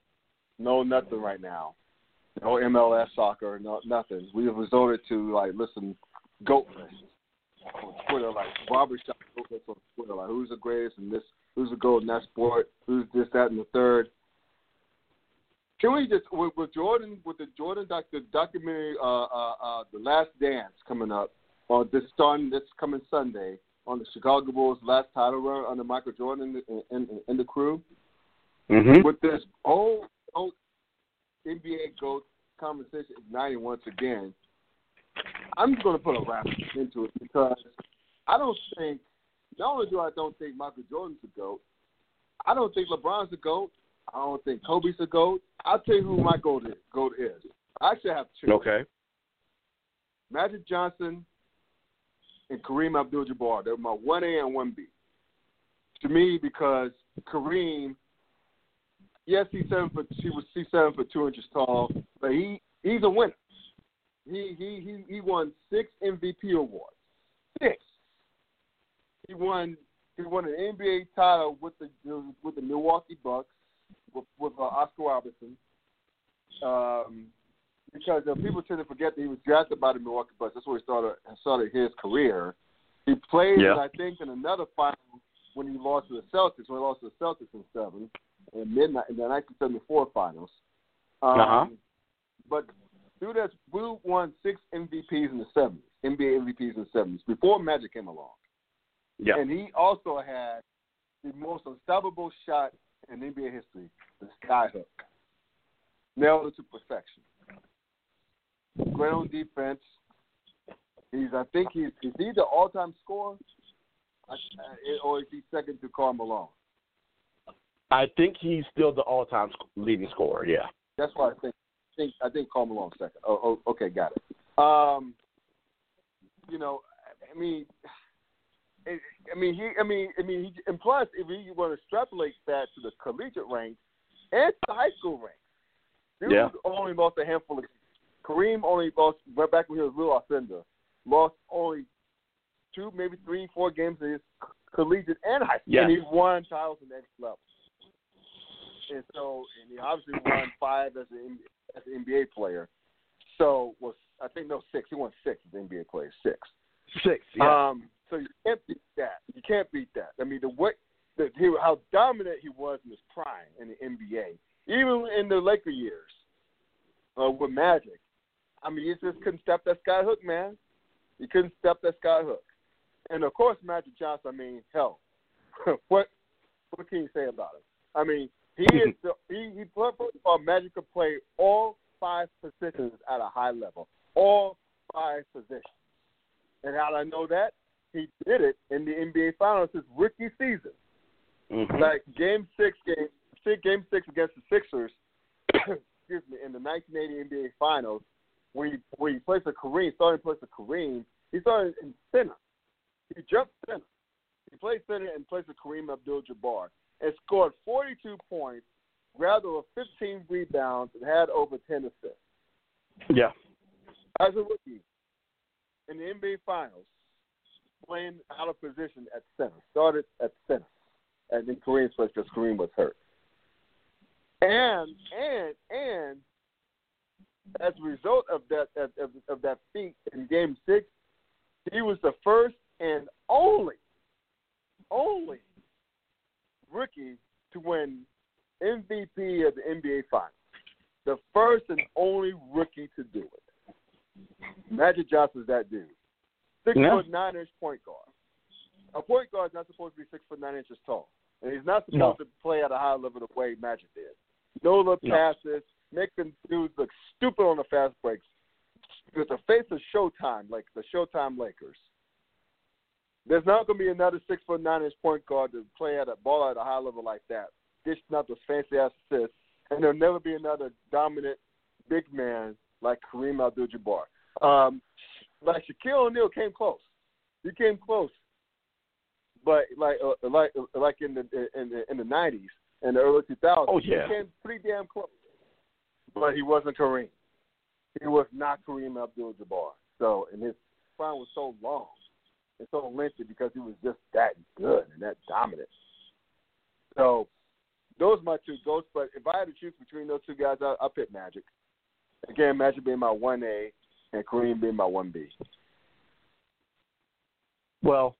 no nothing right now. No MLS soccer, no nothing. We have resorted to like listen, goat lists on Twitter, like barbershop goat lists on Twitter, like who's the greatest and this, who's the goat in that sport, who's this, that, and the third. Can we just with, with Jordan with the Jordan doc, the documentary, uh, uh, uh, the Last Dance coming up on this starting this coming Sunday on the Chicago Bulls' last title run under Michael Jordan and, and, and the crew Mm-hmm. with this whole, whole NBA GOAT conversation igniting once again, I'm just going to put a wrap into it because I don't think, not only do I don't think Michael Jordan's a GOAT, I don't think LeBron's a GOAT. I don't think Kobe's a GOAT. I'll tell you who my GOAT is. GOAT is. I actually have two. Okay. Magic Johnson and Kareem Abdul-Jabbar. They're my one A and one B. To me, because Kareem, yes, he's seven foot. She was he's seven foot two inches tall, but he he's a winner. He he he he won six MVP awards. Six. He won he won an NBA title with the with the Milwaukee Bucks with, with uh, Oscar Robertson. Um, because uh, people tend to forget that he was drafted by the Milwaukee Bucks. That's where he started started his career. He played, Yeah. I think, in another final when he lost to the Celtics. When he lost to the Celtics in seven in midnight in the 1974 finals. Um, Uh-huh. But through that, Blue won six MVPs in the seventies, NBA MVPs in the seventies before Magic came along. Yeah. And he also had the most unstoppable shot in NBA history, the skyhook. Nailed it to perfection. Great on defense. He's, I think he's, is he the all-time scorer, I, I- or is he second to Karl Malone? I think he's still the all-time leading scorer. Yeah. That's what I think. I think I think Malone second. Oh, oh, okay, got it. Um, you know, I mean, [sighs] it, I mean, he, I mean, I mean, he, and plus, if you want to extrapolate that to the collegiate ranks and to the high school ranks, Dude Yeah. only lost a handful of. Kareem only lost right back when he was Lew Alcindor. Lost only two, maybe three, four games in his collegiate and high school. Yes. And he won titles in the next level. And so, and he obviously won five as an as an NBA player. So was I think no six. He won six as an NBA player. Six. Six. Yeah. Um, so you can't beat that. You can't beat that. I mean, the what, the he, how dominant he was in his prime in the NBA, even in the Laker years, uh, with Magic. I mean, he just couldn't step that sky hook, man. He couldn't step that sky hook. And of course, Magic Johnson. I mean, hell, [laughs] what what can you say about him? I mean, he is [laughs] the, he he played football. Magic could play all five positions at a high level, all five positions. And how do I know that? He did it in the NBA Finals his rookie season. Mhm. Like game six, game six, game six against the Sixers. [coughs] excuse me, in the 1980 NBA Finals, when he when he plays for Kareem, starting place for Kareem. He started in center. He jumped center. He played center and played for Kareem Abdul-Jabbar and scored 42 points, grabbed over 15 rebounds, and had over 10 assists Yeah. as a rookie in the NBA Finals, playing out of position at center. Started at center, and then Kareem's place because Kareem was hurt. And and and as a result of that of, of, of that feat in Game Six, he was the first and only only rookie to win MVP of the NBA Finals. The first and only rookie to do it. Magic Johnson's that dude. Six Yeah. foot nine inch point guard. A point guard is not supposed to be six foot nine inches tall. And he's not supposed No. to play at a high level the way Magic did. No little No. passes, making dudes look stupid on the fast breaks. With the face of Showtime, like the Showtime Lakers. There's not going to be another six foot nine inch point guard to play at a ball at a high level like that, dishing out those fancy ass assists, and there'll never be another dominant big man like Kareem Abdul-Jabbar. Um, like Shaquille O'Neal came close. He came close, but like uh, like like in the in the in the nineties and the early two thousands, Oh, yeah. he came pretty damn close. But he wasn't Kareem. He was not Kareem Abdul-Jabbar. So and his prime was so long and so lengthy because he was just that good and that dominant. So those are my two ghosts. But if I had to choose between those two guys, I, I'll pick Magic. Again, Magic being my one A and Kareem being my one B. Well,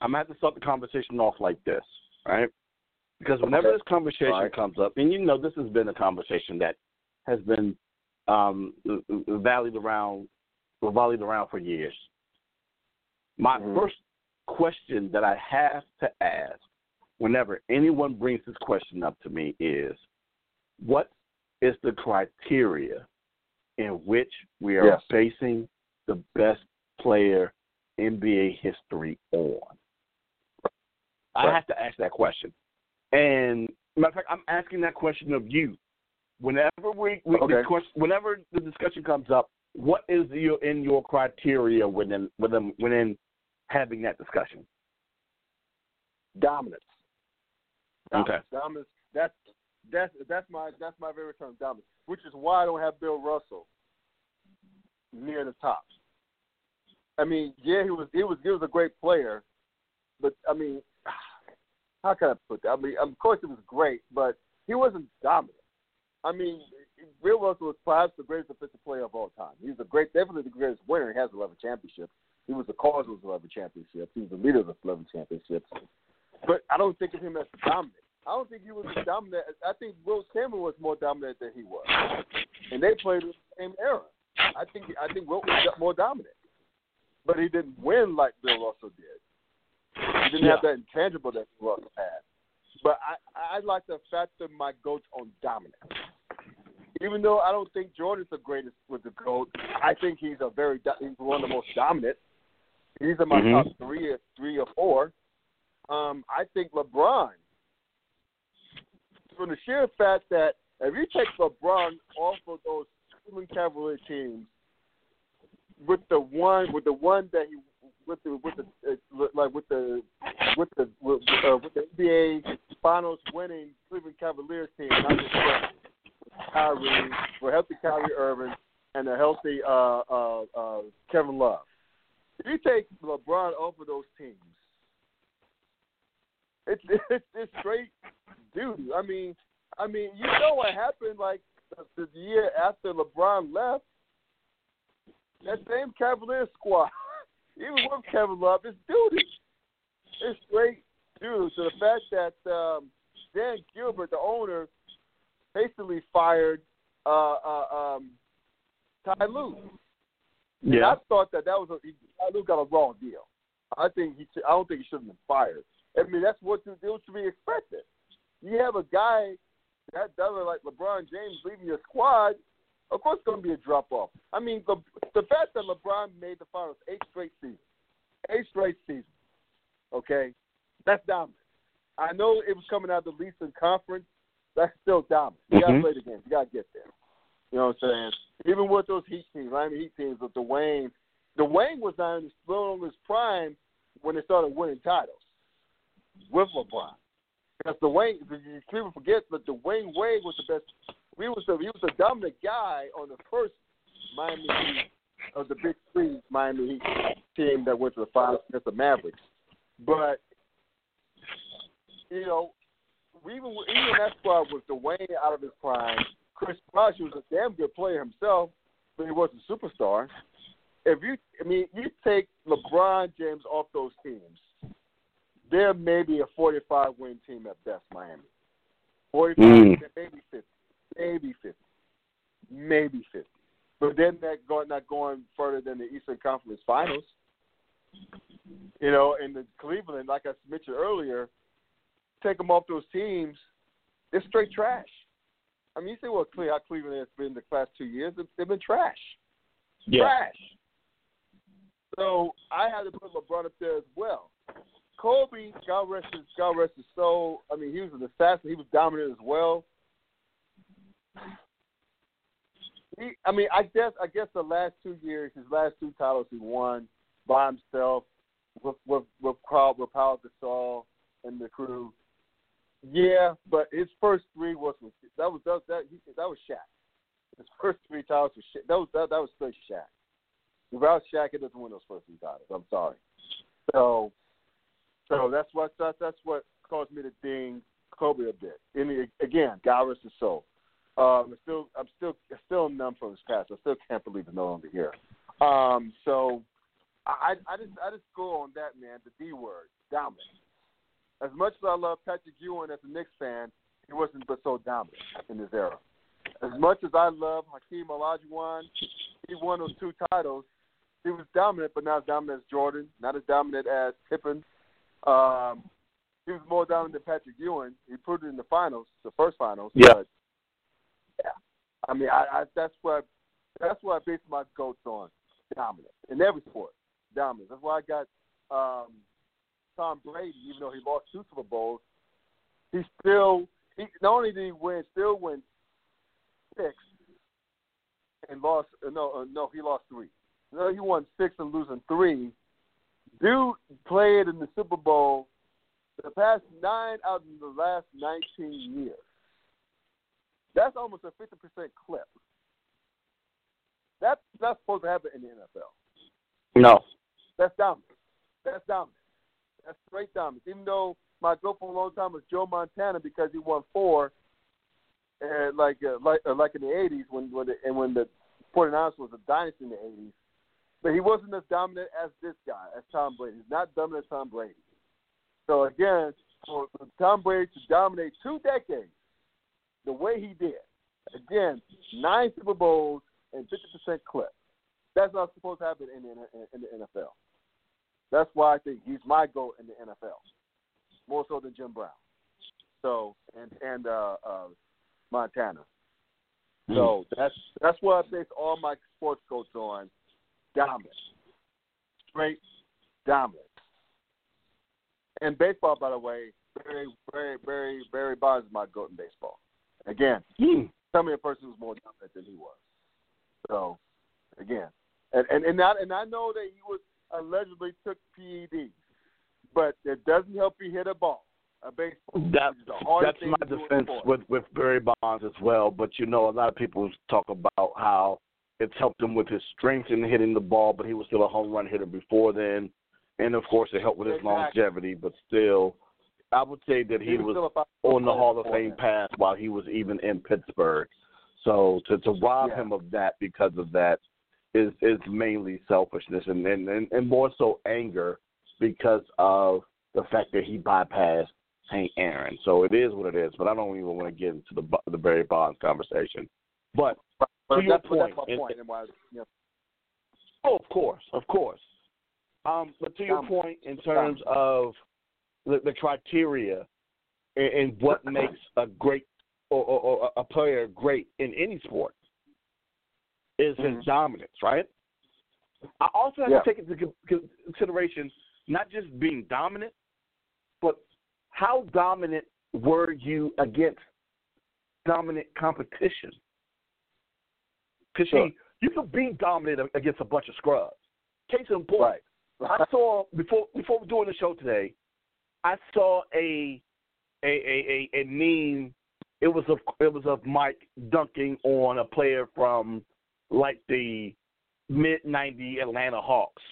I'm gonna have to start the conversation off like this, right? Because whenever Okay. this conversation right. comes up, and you know this has been a conversation that has been um, valied around, volleyed around for years. My Mhm. first question that I have to ask whenever anyone brings this question up to me is, what is the criteria in which we are Yes. basing the best player NBA history on? I have to ask that question. And matter of fact, I'm asking that question of you. Whenever we, we Okay. the question, whenever the discussion comes up, what is your in your criteria within within within having that discussion? Dominance. Okay. Dominance. Dominance. That's that's that's my that's my favorite term, dominance. Which is why I don't have Bill Russell near the top. I mean, yeah, he was he was he was a great player, but I mean, [sighs] how can I put that? I mean, of course it was great, but he wasn't dominant. I mean, Bill Russell was perhaps the greatest defensive player of all time. He's a great, definitely the greatest winner. He has 11 championships. He was the cause of 11 championships. He was the leader of the 11 championships. But I don't think of him as dominant. I don't think he was as dominant. I think Wilt Chamberlain was more dominant than he was, and they played in the same era. I think I think Wilt was more dominant, but he didn't win like Bill Russell did. He didn't have that intangible that Bill Russell had. But I I like to factor my goats on dominance. Even though I don't think Jordan's the greatest with the goat, I think he's a very he's one of the most dominant. He's in my Mhm. top three or three or four. Um, I think LeBron, from the sheer fact that if you take LeBron off of those Cleveland Cavalier teams, with the one with the one that he with the with the uh, like with the with the with, uh, with the NBA Finals winning Cleveland Cavaliers team, not just Kyrie, for healthy Kyrie Irving, and a healthy uh, uh, uh, Kevin Love. If you take LeBron over those teams, [laughs] it's it's, it's straight duty. I mean, I mean, you know what happened? Like the, the year after LeBron left, that same Cavaliers squad, [laughs] even with Kevin Love, it's duty. It's straight duty. So the fact that um, Dan Gilbert, the owner, basically fired uh, uh, um, Ty Lue. Yeah. And I thought that that was a Ty Lue got a wrong deal. I think he. I don't think he should have been fired. I mean, that's what to, it to be expected. You have a guy that does like LeBron James leaving your squad. Of course, it's going to be a drop off. I mean, the the fact that LeBron made the finals eight straight seasons, eight straight seasons. Okay, that's dominant. I know it was coming out of the Eastern Conference. That's still dominant. You got to Mhm. play the game. You got to get there. You know what I'm saying? Even with those Heat teams, Miami Heat teams with Dwyane, Dwyane was not in his, on his prime when they started winning titles with LeBron. Because Dwyane, people forget that Dwyane Wade was the best. He was the he was the dominant guy on the first Miami Heat of the Big Three Miami Heat team that went to the finals against the Mavericks. But you know, even even that squad was Dwyane out of his prime. Chris Bosh was a damn good player himself, but he wasn't a superstar. If you, I mean, you take LeBron James off those teams, they're maybe a 45 win team at best, Miami. 45, Mm. maybe 50, maybe 50, maybe 50. But then that going not going further than the Eastern Conference Finals. You know, and the Cleveland, like I mentioned earlier, take them off those teams, they're straight trash. I mean, you say, well, how Cleveland has been the past two years? They've- been trash. Trash. So I had to put LeBron up there as well. Kobe, God rest his God rest his soul. I mean, he was an assassin. He was dominant as well. He, I mean, I guess I guess the last two years, his last two titles, he won by himself with with with crowd with Paul Gasol and the crew. Yeah, but his first three was that was that that, he, that was Shaq. His first three titles was Shaq. That was that, that was straight Shaq. Without Shaq, it doesn't win those first three titles. I'm sorry. So, so that's what that's, that's what caused me to ding Kobe a bit. And he- again, God his soul. Um, I'm still I'm still still numb from his past. I still can't believe it's no longer here. Um, so I I just I just go on that man. The D word, dominant. As much as I love Patrick Ewing as a Knicks fan, he wasn't but so dominant in his era. As much as I love Hakeem Olajuwon, he won those two titles. He was dominant, but not as dominant as Jordan, not as dominant as Pippen. Um, he was more dominant than Patrick Ewing. He proved it in the finals, the first finals. Yeah. But, yeah. I mean, I, I that's what that's what I base my goats on. Dominant in every sport. Dominant. That's why I got um, Tom Brady, even though he lost two Super Bowls, he still he not only did he win, still win six and lost. uh, No, uh, no, he lost three. No, he won six and losing three. Dude played in the Super Bowl the past nine out of the last nineteen years. That's almost a fifty percent clip. That's not supposed to happen in the NFL. No. That's dominant. That's dominant. That's straight dominant. Even though my goal for a long time was Joe Montana because he won four, and like uh, like uh, like in the '80s when when the, and when the 49ers was a dynasty in the '80s, but he wasn't as dominant as this guy, as Tom Brady. He's not dominant as Tom Brady. So again, for, Tom Brady to dominate two decades the way he did, again, nine Super Bowls and 50% clip. That's not supposed to happen in the, in the NFL. That's why I think he's my goal in the NFL, more so than Jim Brown. So and and uh, uh, Montana. So that's that's what I base all my sports coats on. Dominant, straight dominant. And baseball, by the way, very very very very Bonds is my goat in baseball. Again, Hmm. tell me a person who's more dominant than he was. So, again, and and and I, and I know that he was allegedly took PEDs, but it doesn't help you hit a ball. a baseball. That's the that's my to do in defense with with Barry Bonds as well. But you know, a lot of people talk about how it's helped him with his strength in hitting the ball, but he was still a home run hitter before then, and of course it helped with his Exactly. longevity. But still, I would say that he, was still about on the Hall of Fame path while he was even in Pittsburgh. So to to rob Yeah. him of that because of that is is mainly selfishness and and, and, and more so anger because of the fact that he bypassed St. Aaron. So it is what it is. But I don't even want to get into the the Barry Bonds conversation. But But to your that's, but that's point, my point. And why, know, Oh, of course, of course. Um, but to your Um, point, in terms of the, the criteria and, and what [clears throat] makes a great or, or, or a player great in any sport is his Mhm. dominance, right? I also have Yeah. to take into con- con- consideration not just being dominant, but how dominant were you against dominant competition? Because Sure. you could be dominant against a bunch of scrubs. Case in point, right. I [laughs] saw before before we doing the show today, I saw a a a, a, a meme. It was of it was of Mike dunking on a player from like the mid '90 Atlanta Hawks,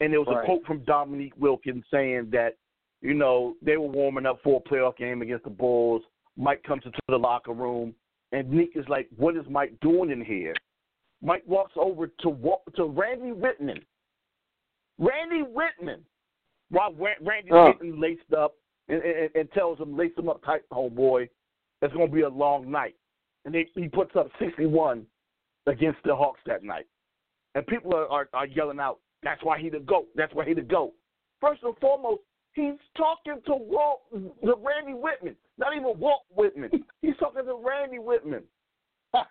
and there was Right. a quote from Dominique Wilkins saying that you know they were warming up for a playoff game against the Bulls. Mike comes into the locker room, and Nick is like, "What is Mike doing in here?" Mike walks over to wa- to Randy Wittman. Randy Wittman, while Ra- Randy's Oh. getting laced up, and, and, and tells him, "Lace him up tight, homeboy. It's going to be a long night." And they, he puts up 61 against the Hawks that night, and people are, are, are yelling out, "That's why he the goat. That's why he the goat." First and foremost, he's talking to Walt, the Randy Wittman, not even Walt Whitman. [laughs] He's talking to Randy Wittman. [laughs]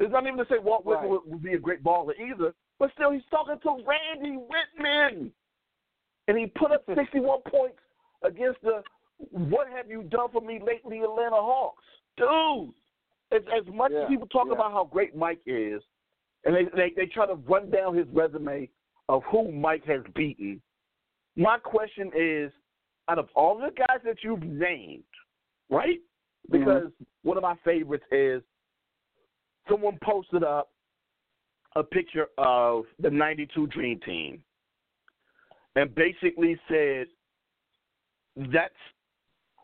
It's not even to say Walt Whitman Right. would, would be a great baller either, but still, he's talking to Randy Wittman, and he put up [laughs] 61 points against the "What have you done for me lately, Atlanta Hawks?" Dude, as, as much Yeah, as people talk yeah. about how great Mike is, and they, they they try to run down his resume of who Mike has beaten. My question is, out of all the guys that you've named, right? Mm-hmm. Because one of my favorites is someone posted up a picture of the 92 Dream Team and basically said that's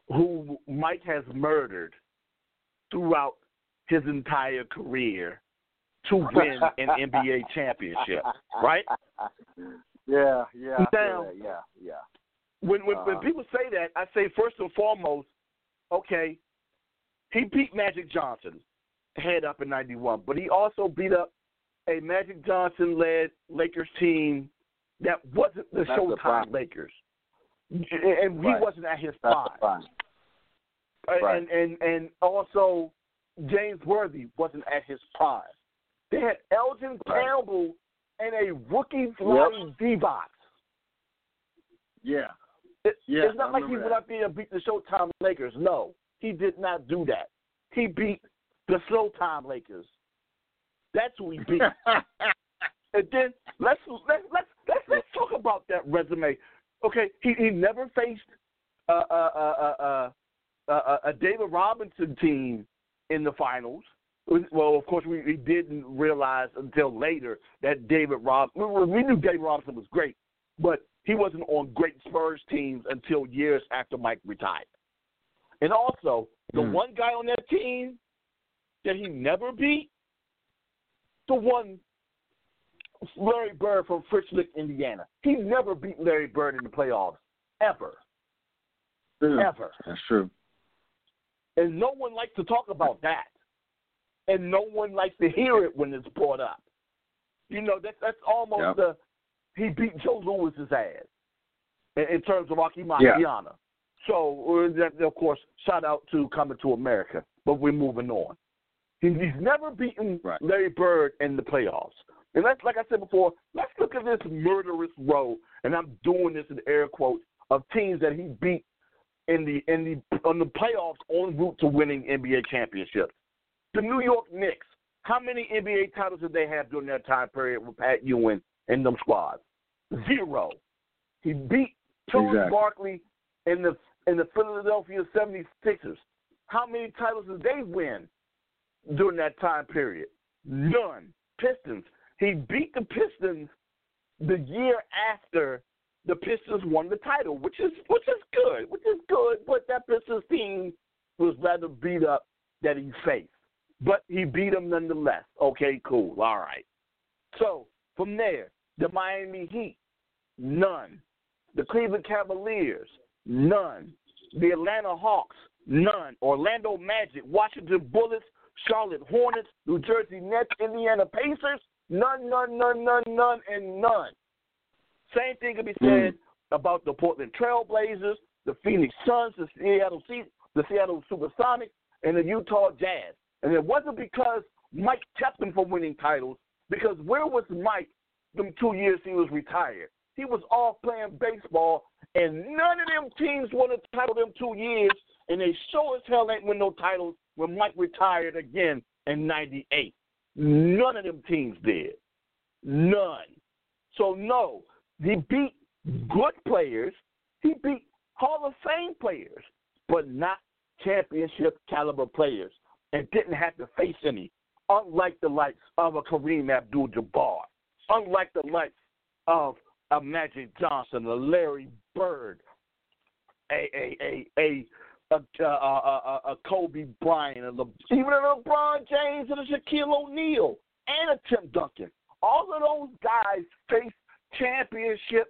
who Mike has murdered throughout his entire career to [laughs] win an NBA championship, right? Yeah, yeah, Now- yeah, yeah. When when, when Uh-huh. people say that, I say first and foremost, okay, he beat Magic Johnson head up in '91, but he also beat up a Magic Johnson led Lakers team that wasn't the That's the Showtime prime. Lakers, and he Right. wasn't at his That's prime. Uh, Right. and and and also James Worthy wasn't at his prime. They had Elden. Campbell and a rookie flying Divac. Yeah. It, Yeah, it's not I like he went out there and beat the Showtime Lakers. No, he did not do that. He beat the Showtime Lakers. That's who he beat. [laughs] and then let's let's let's let's let's talk about that resume. Okay, he he never faced a uh, uh, uh, uh, uh, a David Robinson team in the finals. Well, of course, we, we didn't realize until later that David Rob we, we knew David Robinson was great, but he wasn't on great Spurs teams until years after Mike retired. And also, the Hmm. one guy on that team that he never beat, the one Larry Bird from French Lick, Indiana. He never beat Larry Bird in the playoffs ever, True. ever. That's true. And no one likes to talk about that. And no one likes to hear it when it's brought up. You know, that, that's almost Yep. the he beat Joe Louis's ass in, in terms of Rocky Marciano. So, uh, of course, shout out to Coming to America, but we're moving on. He's never beaten Right. Larry Bird in the playoffs. And that's like I said before, let's look at this murderous row, and I'm doing this in air quotes, of teams that he beat in the in the on the playoffs en route to winning NBA championships. The New York Knicks. How many NBA titles did they have during that time period with Pat Ewing and them squads? Zero. He beat Charles Exactly. Barkley in the and the Philadelphia 76ers. How many titles did they win during that time period? None. Pistons. He beat the Pistons the year after the Pistons won the title, which is which is good, which is good. But that Pistons team was rather beat up that he faced, but he beat them nonetheless. Okay, cool, all right. So from there, the Miami Heat, none. The Cleveland Cavaliers, none. The Atlanta Hawks, none. Orlando Magic, Washington Bullets, Charlotte Hornets, New Jersey Nets, Indiana Pacers, none, none, none, none, none, and none. Same thing can be mm. said about the Portland Trailblazers, the Phoenix Suns, the Seattle the Seattle Supersonics, and the Utah Jazz. And it wasn't because Mike kept them from winning titles, because where was Mike them two years he was retired? He was off playing baseball, and none of them teams won a title them two years, and they sure as hell ain't win no titles when Mike retired again in '98. None of them teams did. None. So no, he beat good players. He beat Hall of Fame players, but not championship caliber players, and didn't have to face any. Unlike the likes of a Kareem Abdul-Jabbar, unlike the likes of a Magic Johnson, a Larry Bird, a a a a a, a, a, a Kobe Bryant, a Le, even a LeBron James and a Shaquille O'Neal and a Tim Duncan. All of those guys face championship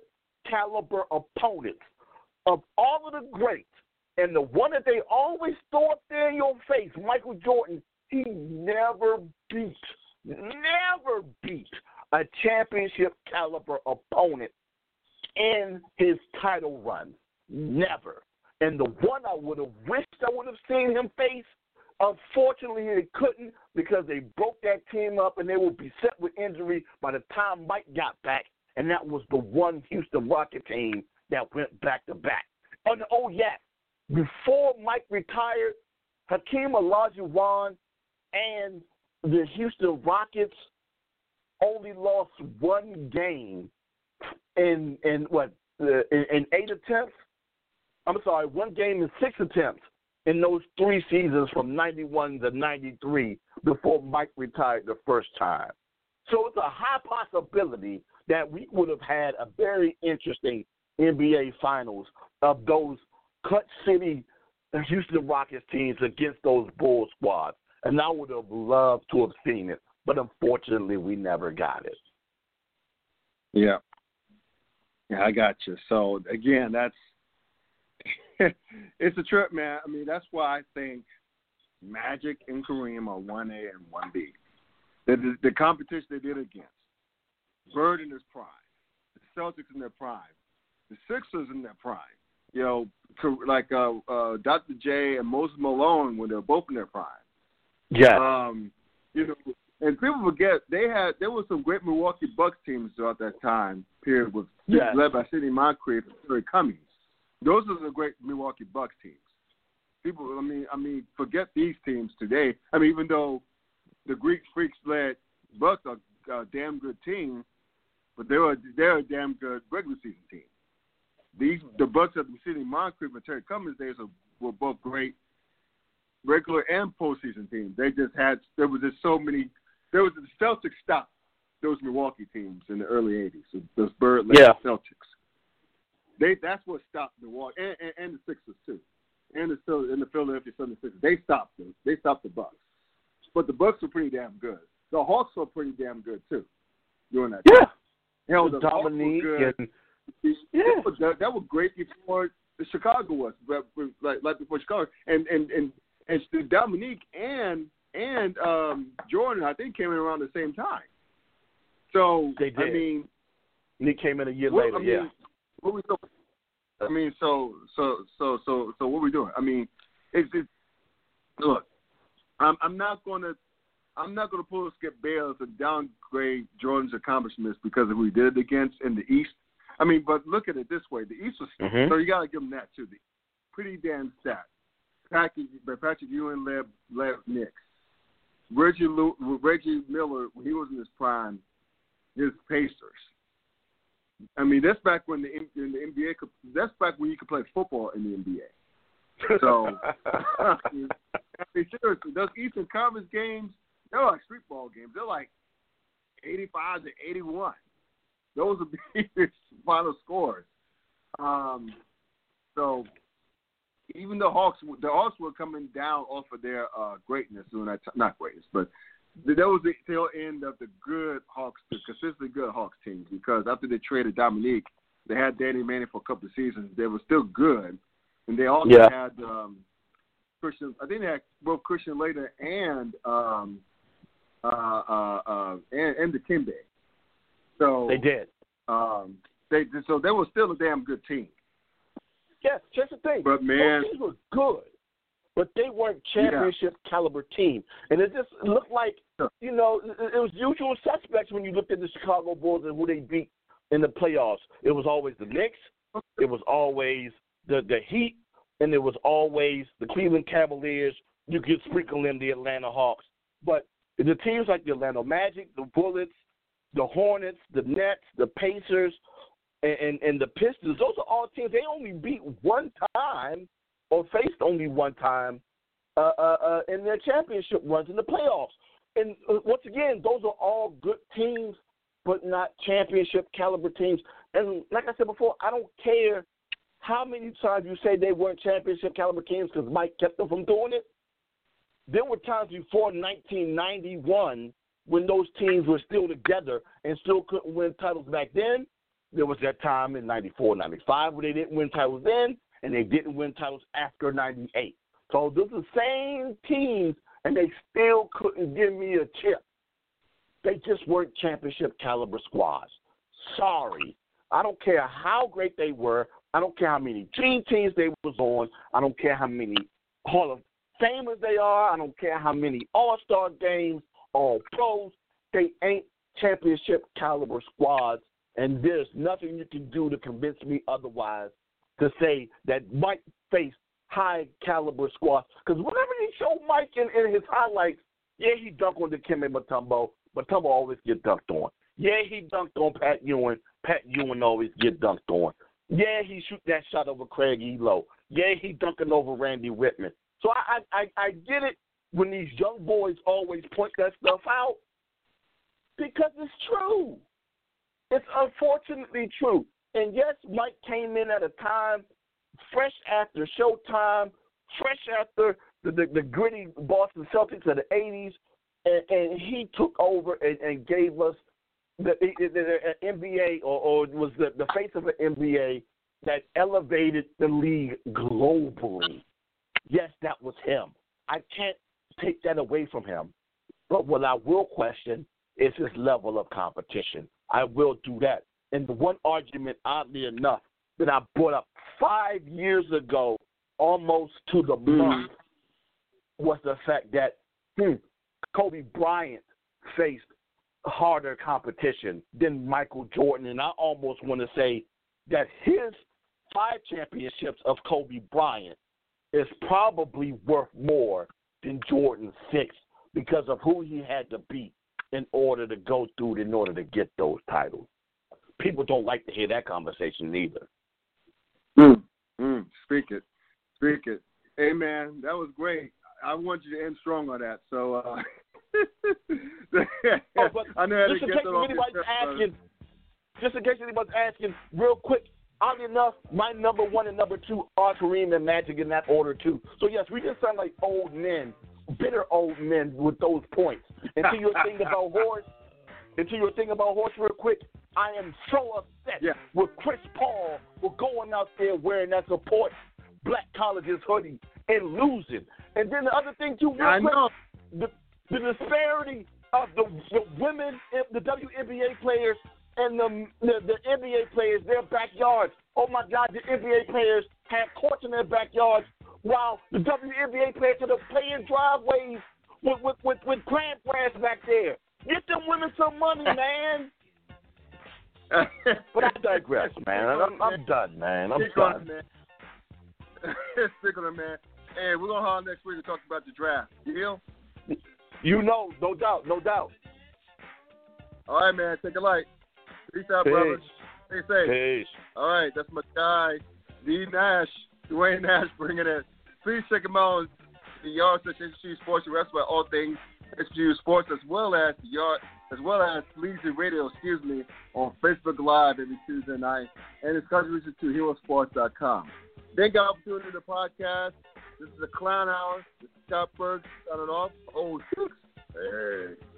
caliber opponents of all of the greats. And the one that they always throw up there in your face, Michael Jordan, he never beat, never beat a championship caliber opponent in his title run. Never. And the one I would have wished I would have seen him face, unfortunately they couldn't because they broke that team up and they would be set with injury by the time Mike got back. And that was the one Houston Rocket team that went back to back. And oh yes, before Mike retired, Hakeem Olajuwon and the Houston Rockets only lost one game in in what uh, in, in eight attempts. I'm sorry, one game in six attempts in those three seasons from 91 to 93 before Mike retired the first time. So it's a high possibility that we would have had a very interesting NBA Finals of those Clutch City Houston Rockets teams against those Bull squads. And I would have loved to have seen it, but unfortunately, we never got it. Yeah. Yeah, I got you. So, again, that's [laughs] it's a trip, man. I mean, that's why I think Magic and Kareem are 1A and 1B. The, the, the competition they did against Bird in his prime, the Celtics in their prime, the Sixers in their prime. You know, like uh, uh, Dr. J and Moses Malone when they were both in their prime. Yeah. Um, you know, and people forget they had there were some great Milwaukee Bucks teams throughout that time period with yeah. led by Sidney Moncrief and Terry Cummings. Those are the great Milwaukee Bucks teams. People, I mean, I mean, forget these teams today. I mean, even though the Greek Freaks led Bucks are a damn good team, but they were they're a damn good regular season team. These the Bucks of the Sidney Moncrief and Terry Cummings days are, were both great regular and postseason teams. They just had there was just so many. There was the Celtics stopped those Milwaukee teams in the early '80s. Those Bird led yeah. Celtics. They that's what stopped Milwaukee and, and, and the Sixers too, and the and the Philadelphia 76ers. They stopped them. They stopped the Bucks, but the Bucks were pretty damn good. The Hawks were pretty damn good too during that. Yeah. Time. Hell, the Dominique and yeah, that, that was great before the Chicago was, like like before Chicago, and and and and Dominique and and um Jordan, I think, came in around the same time. So they did. I mean, Nick came in a year what, later. I mean, yeah. What we so, I mean, so so so so so what are we doing? I mean, it's, it's look. I'm I'm not going to I'm not going to pull Skip Bayless and downgrade Jordan's accomplishments because of who he did it against in the East. I mean, but look at it this way: the East was mm-hmm. so you got to give him that too. The pretty damn stacked. Patrick, Patrick Ewing led led Knicks. Reggie Reggie Miller, when he was in his prime, his Pacers. I mean, that's back when the in the NBA could. That's back when you could play football in the NBA. So, [laughs] I mean, seriously, those Eastern Conference games, they're like street ball games. They're like 85 to 81. Those are the [laughs] final scores. Um, so even the Hawks, the Hawks were coming down off of their uh, greatness during that time. Not greatness, but that was the tail end of the good Hawks, the consistently good Hawks teams. Because after they traded Dominique, they had Danny Manning for a couple of seasons. They were still good, and they also Yeah. had um, Christian. I think they had both Christian Laettner and um, uh, uh, uh, and, and Dikembe. So They did. Um, they so they were still a damn good team. Yes, just the thing. But, man- those teams were good, but they weren't championship caliber team, and it just looked like you know it, it was usual suspects when you looked at the Chicago Bulls and who they beat in the playoffs. It was always the Knicks, it was always the the Heat, and it was always the Cleveland Cavaliers. You could sprinkle in the Atlanta Hawks, but the teams like the Atlanta Magic, the Bullets, the Hornets, the Nets, the Pacers, and, and, and the Pistons, those are all teams they only beat one time or faced only one time uh, uh, uh, in their championship runs in the playoffs. And uh, once again, those are all good teams, but not championship caliber teams. And like I said before, I don't care how many times you say they weren't championship caliber teams because Mike kept them from doing it. There were times before 1991 when those teams were still together and still couldn't win titles back then. There was that time in 94, 95 where they didn't win titles then, and they didn't win titles after 98. So those are the same teams, and they still couldn't give me a chip. They just weren't championship caliber squads. Sorry. I don't care how great they were. I don't care how many dream teams they was on. I don't care how many Hall of Famers they are. I don't care how many All Star games or pros. They ain't championship caliber squads, and there's nothing you can do to convince me otherwise to say that Mike faced high caliber squads. Because whenever they show Mike in, in his highlights, yeah, he dunked on the Kimmy Matumbo. Mutombo always get dunked on. Yeah, he dunked on Pat Ewing. Pat Ewing always get dunked on. Yeah, he shoot that shot over Craig Ehlo. Yeah, he dunking over Randy Wittman. So I, I I get it when these young boys always point that stuff out because it's true. It's unfortunately true. And yes, Mike came in at a time fresh after Showtime, fresh after the, the, the gritty Boston Celtics of the 80s, and, and he took over and, and gave us the, the, the, the NBA or, or was the, the face of the NBA that elevated the league globally. Yes, that was him. I can't take that away from him. But what I will question is his level of competition. I will do that. And the one argument, oddly enough, that I brought up five years ago, almost to the month, was the fact that hmm, Kobe Bryant faced harder competition than Michael Jordan. And I almost want to say that his five championships of Kobe Bryant is probably worth more than Jordan's six because of who he had to beat in order to go through in order to get those titles. People don't like to hear that conversation either. Mm, mm, speak it, speak it. Hey man, that was great. I want you to end strong on that. So uh, [laughs] [laughs] Oh, I know how just in get case off anybody's asking, just in case anybody's asking, real quick, oddly enough, my number one and number two are Kareem and Magic in that order too. So yes, we just sound like old men, bitter old men with those points. And to your thing about [laughs] Horse, and to your thing about Horse, real quick, I am so upset Yeah. with Chris Paul for going out there wearing that support Black Colleges hoodie and losing. And then the other thing too, real I quick, know. the, the disparity of the, the women, the WNBA players, and the, the the NBA players, their backyards. Oh my God, the NBA players have courts in their backyards, while the WNBA players are playing driveways with with with, with plant grass back there. Get them women some money, man. [laughs] But I digress, man. I'm, I'm done, man. I'm Stick on done. man. [laughs] Stick on it, man. Hey, we're gonna holler next week to talk about the draft. Deal? You know, no doubt, no doubt. All right, man. Take a light. Peace out, brothers. Stay safe. Peace. All right, that's my guy, D Nash, Dwayne Nash, bringing it please check them out on the Yard Section HBCU Sports and Wrestling all things HBCU Sports as well as the Yard as well as Sleazy Radio, excuse me, on Facebook Live every Tuesday night and it's contribution to HeroSports.com. Thank y'all for tuning in the podcast. This is a Clown Hour. This is Scott Berg signing off. Oh, six. Hey.